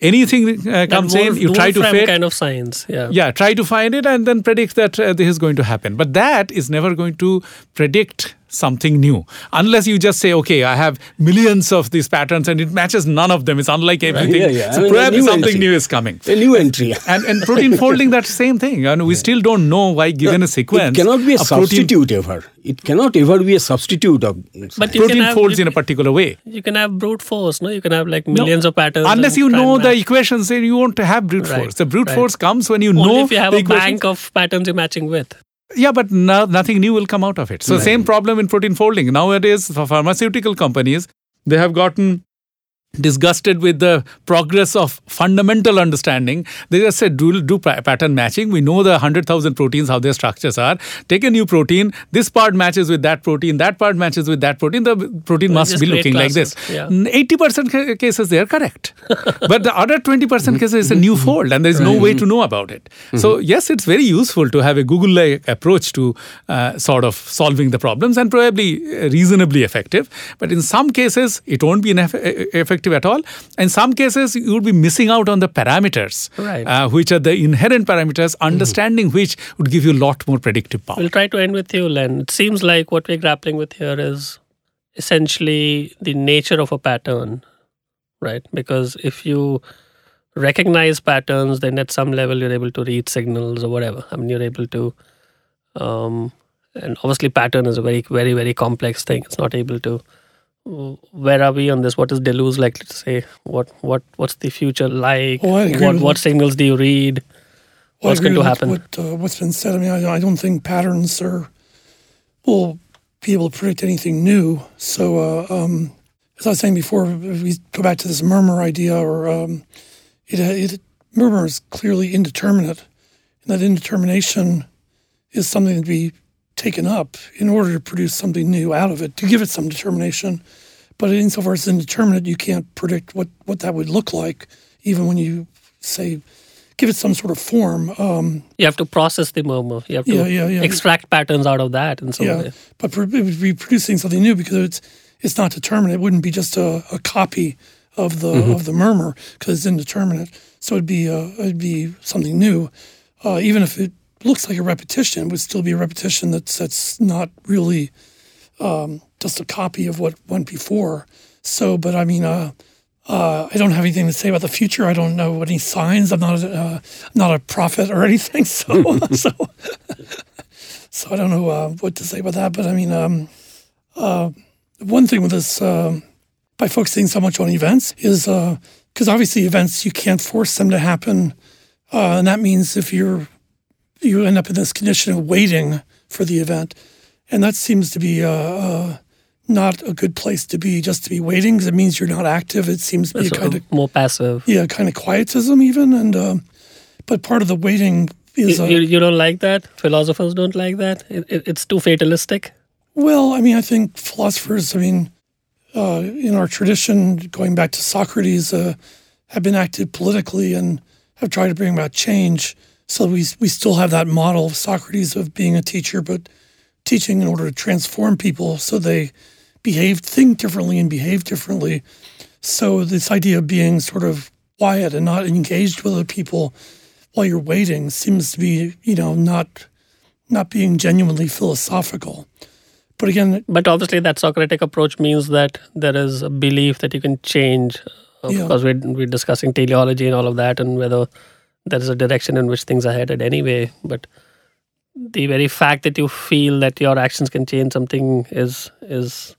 Anything uh, comes in, you try to fit kind of science. Yeah. yeah try to find it and then predict that uh, this is going to happen but that is never going to predict something new unless you just say okay i have millions of these patterns and it matches none of them it's unlike everything yeah, yeah. I so mean, a probably new something entry. new is coming A new entry. and, and protein folding that same thing and we still don't know why given a sequence It cannot be a, protein, substitute ever. It cannot ever be a substitute of. But protein have- folds you in a particular way You can have brute force, no? You can have like millions of patterns. unless you know the match. equations then you won't have brute Right, force the brute right. force comes when you Only know if you have the a equations. bank of patterns you're matching with. Yeah, but no, nothing new will come out of it. So same problem in protein folding. Nowadays, for pharmaceutical companies, they have gotten disgusted with the progress of fundamental understanding. They just said, do, do pattern matching. We know the 100,000 proteins, how their structures are. Take a new protein. This part matches with that protein. That part matches with that protein. The protein Well, must be looking like this. yeah. 80% ca- cases, they are correct. but the other 20% cases is a new fold and there's no way to know about it. So, yes, it's very useful to have a Google like approach to uh, sort of solving the problems and probably uh, reasonably effective. But in some cases, it won't be ineff- e- effective at all. In some cases, you will be missing out on the parameters, Right. uh, which are the inherent parameters, understanding which would give you a lot more predictive power. We'll try to end with you, Len. It seems like what we're grappling with here is essentially the nature of a pattern, right? Because if you recognize patterns, then at some level you're able to read signals or whatever. I mean, you're able to, um, and obviously, pattern is a very, very, very complex thing. It's not able to. Where are we on this? What is Deleuze likely to say? What what what's the future like? Oh, what what signals do you read? Well, What's going to happen? What, uh, what's been said? I mean, I, I don't think patterns are will be able to predict anything new. So, uh, um, as I was saying before, if we go back to this murmur idea, or um, it, it murmur is clearly indeterminate, and that indetermination is something to be taken up in order to produce something new out of it, to give it some determination. But insofar as it's indeterminate, you can't predict what, what that would look like, even when you say give it some sort of form. Um, You have to process the murmur. You have to Yeah, yeah, yeah. extract patterns out of that in some yeah, way. but it would be producing something new because it's it's not determinate. It wouldn't be just a, a copy of the of the murmur because it's indeterminate. So it'd be uh, it'd be something new, uh, even if it looks like a repetition. Would still be a repetition that's that's not really um, just a copy of what went before. So, but I mean, uh, uh, I don't have anything to say about the future. I don't know any signs. I'm not a, uh, not a prophet or anything. So, so, so I don't know uh, what to say about that. But I mean, um, uh, one thing with this, um by focusing so much on events, is because obviously events you can't force them to happen, uh, and that means if you're you end up in this condition of waiting for the event, and that seems to be. Uh, not a good place to be just to be waiting because it means you're not active. It seems to be kind of more passive. yeah, kind of quietism even. And um, but part of the waiting is You, uh, you, you don't like that? Philosophers don't like that? It, it, it's too fatalistic? well, I mean, I think philosophers. I mean, uh, in our tradition, going back to Socrates, uh, have been active politically and have tried to bring about change. So we we still have that model of Socrates of being a teacher, but teaching in order to transform people so they behave, think differently, and behave differently. So this idea of being sort of quiet and not engaged with other people while you're waiting seems to be, you know, not not being genuinely philosophical. But again, But obviously, that Socratic approach means that there is a belief that you can change. Uh, yeah. course, we're, we're discussing teleology and all of that, and whether there is a direction in which things are headed anyway. But the very fact that you feel that your actions can change something is is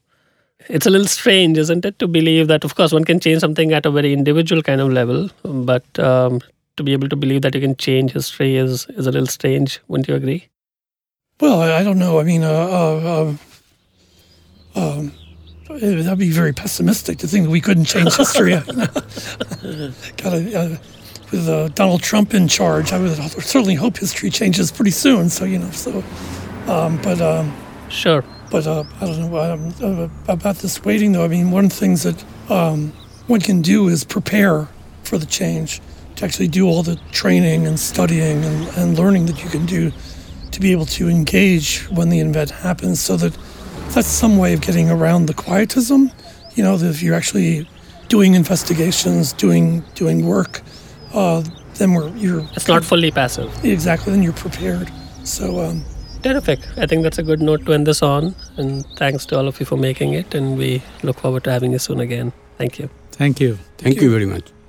it's a little strange, isn't it? To believe that, of course, one can change something at a very individual kind of level, but um, to be able to believe that you can change history is is a little strange. Wouldn't you agree? well, I, don't know. I mean, uh, uh, uh, um, that'd be very pessimistic to think that we couldn't change history. Uh, with uh, Donald Trump in charge, I would certainly hope history changes pretty soon. So you know, so um, but. Um, Sure. But uh, I don't know about this waiting, though. I mean, one of the things that um, one can do is prepare for the change, to actually do all the training and studying and, and learning that you can do to be able to engage when the event happens. So that that's some way of getting around the quietism. You know, that if you're actually doing investigations, doing doing work, uh, then we're you're It's not fully passive. exactly. Then you're prepared. So. Um, Terrific. I think that's a good note to end this on. And thanks to all of you for making it. And we look forward to having you soon again. Thank you. Thank you. Thank you very much.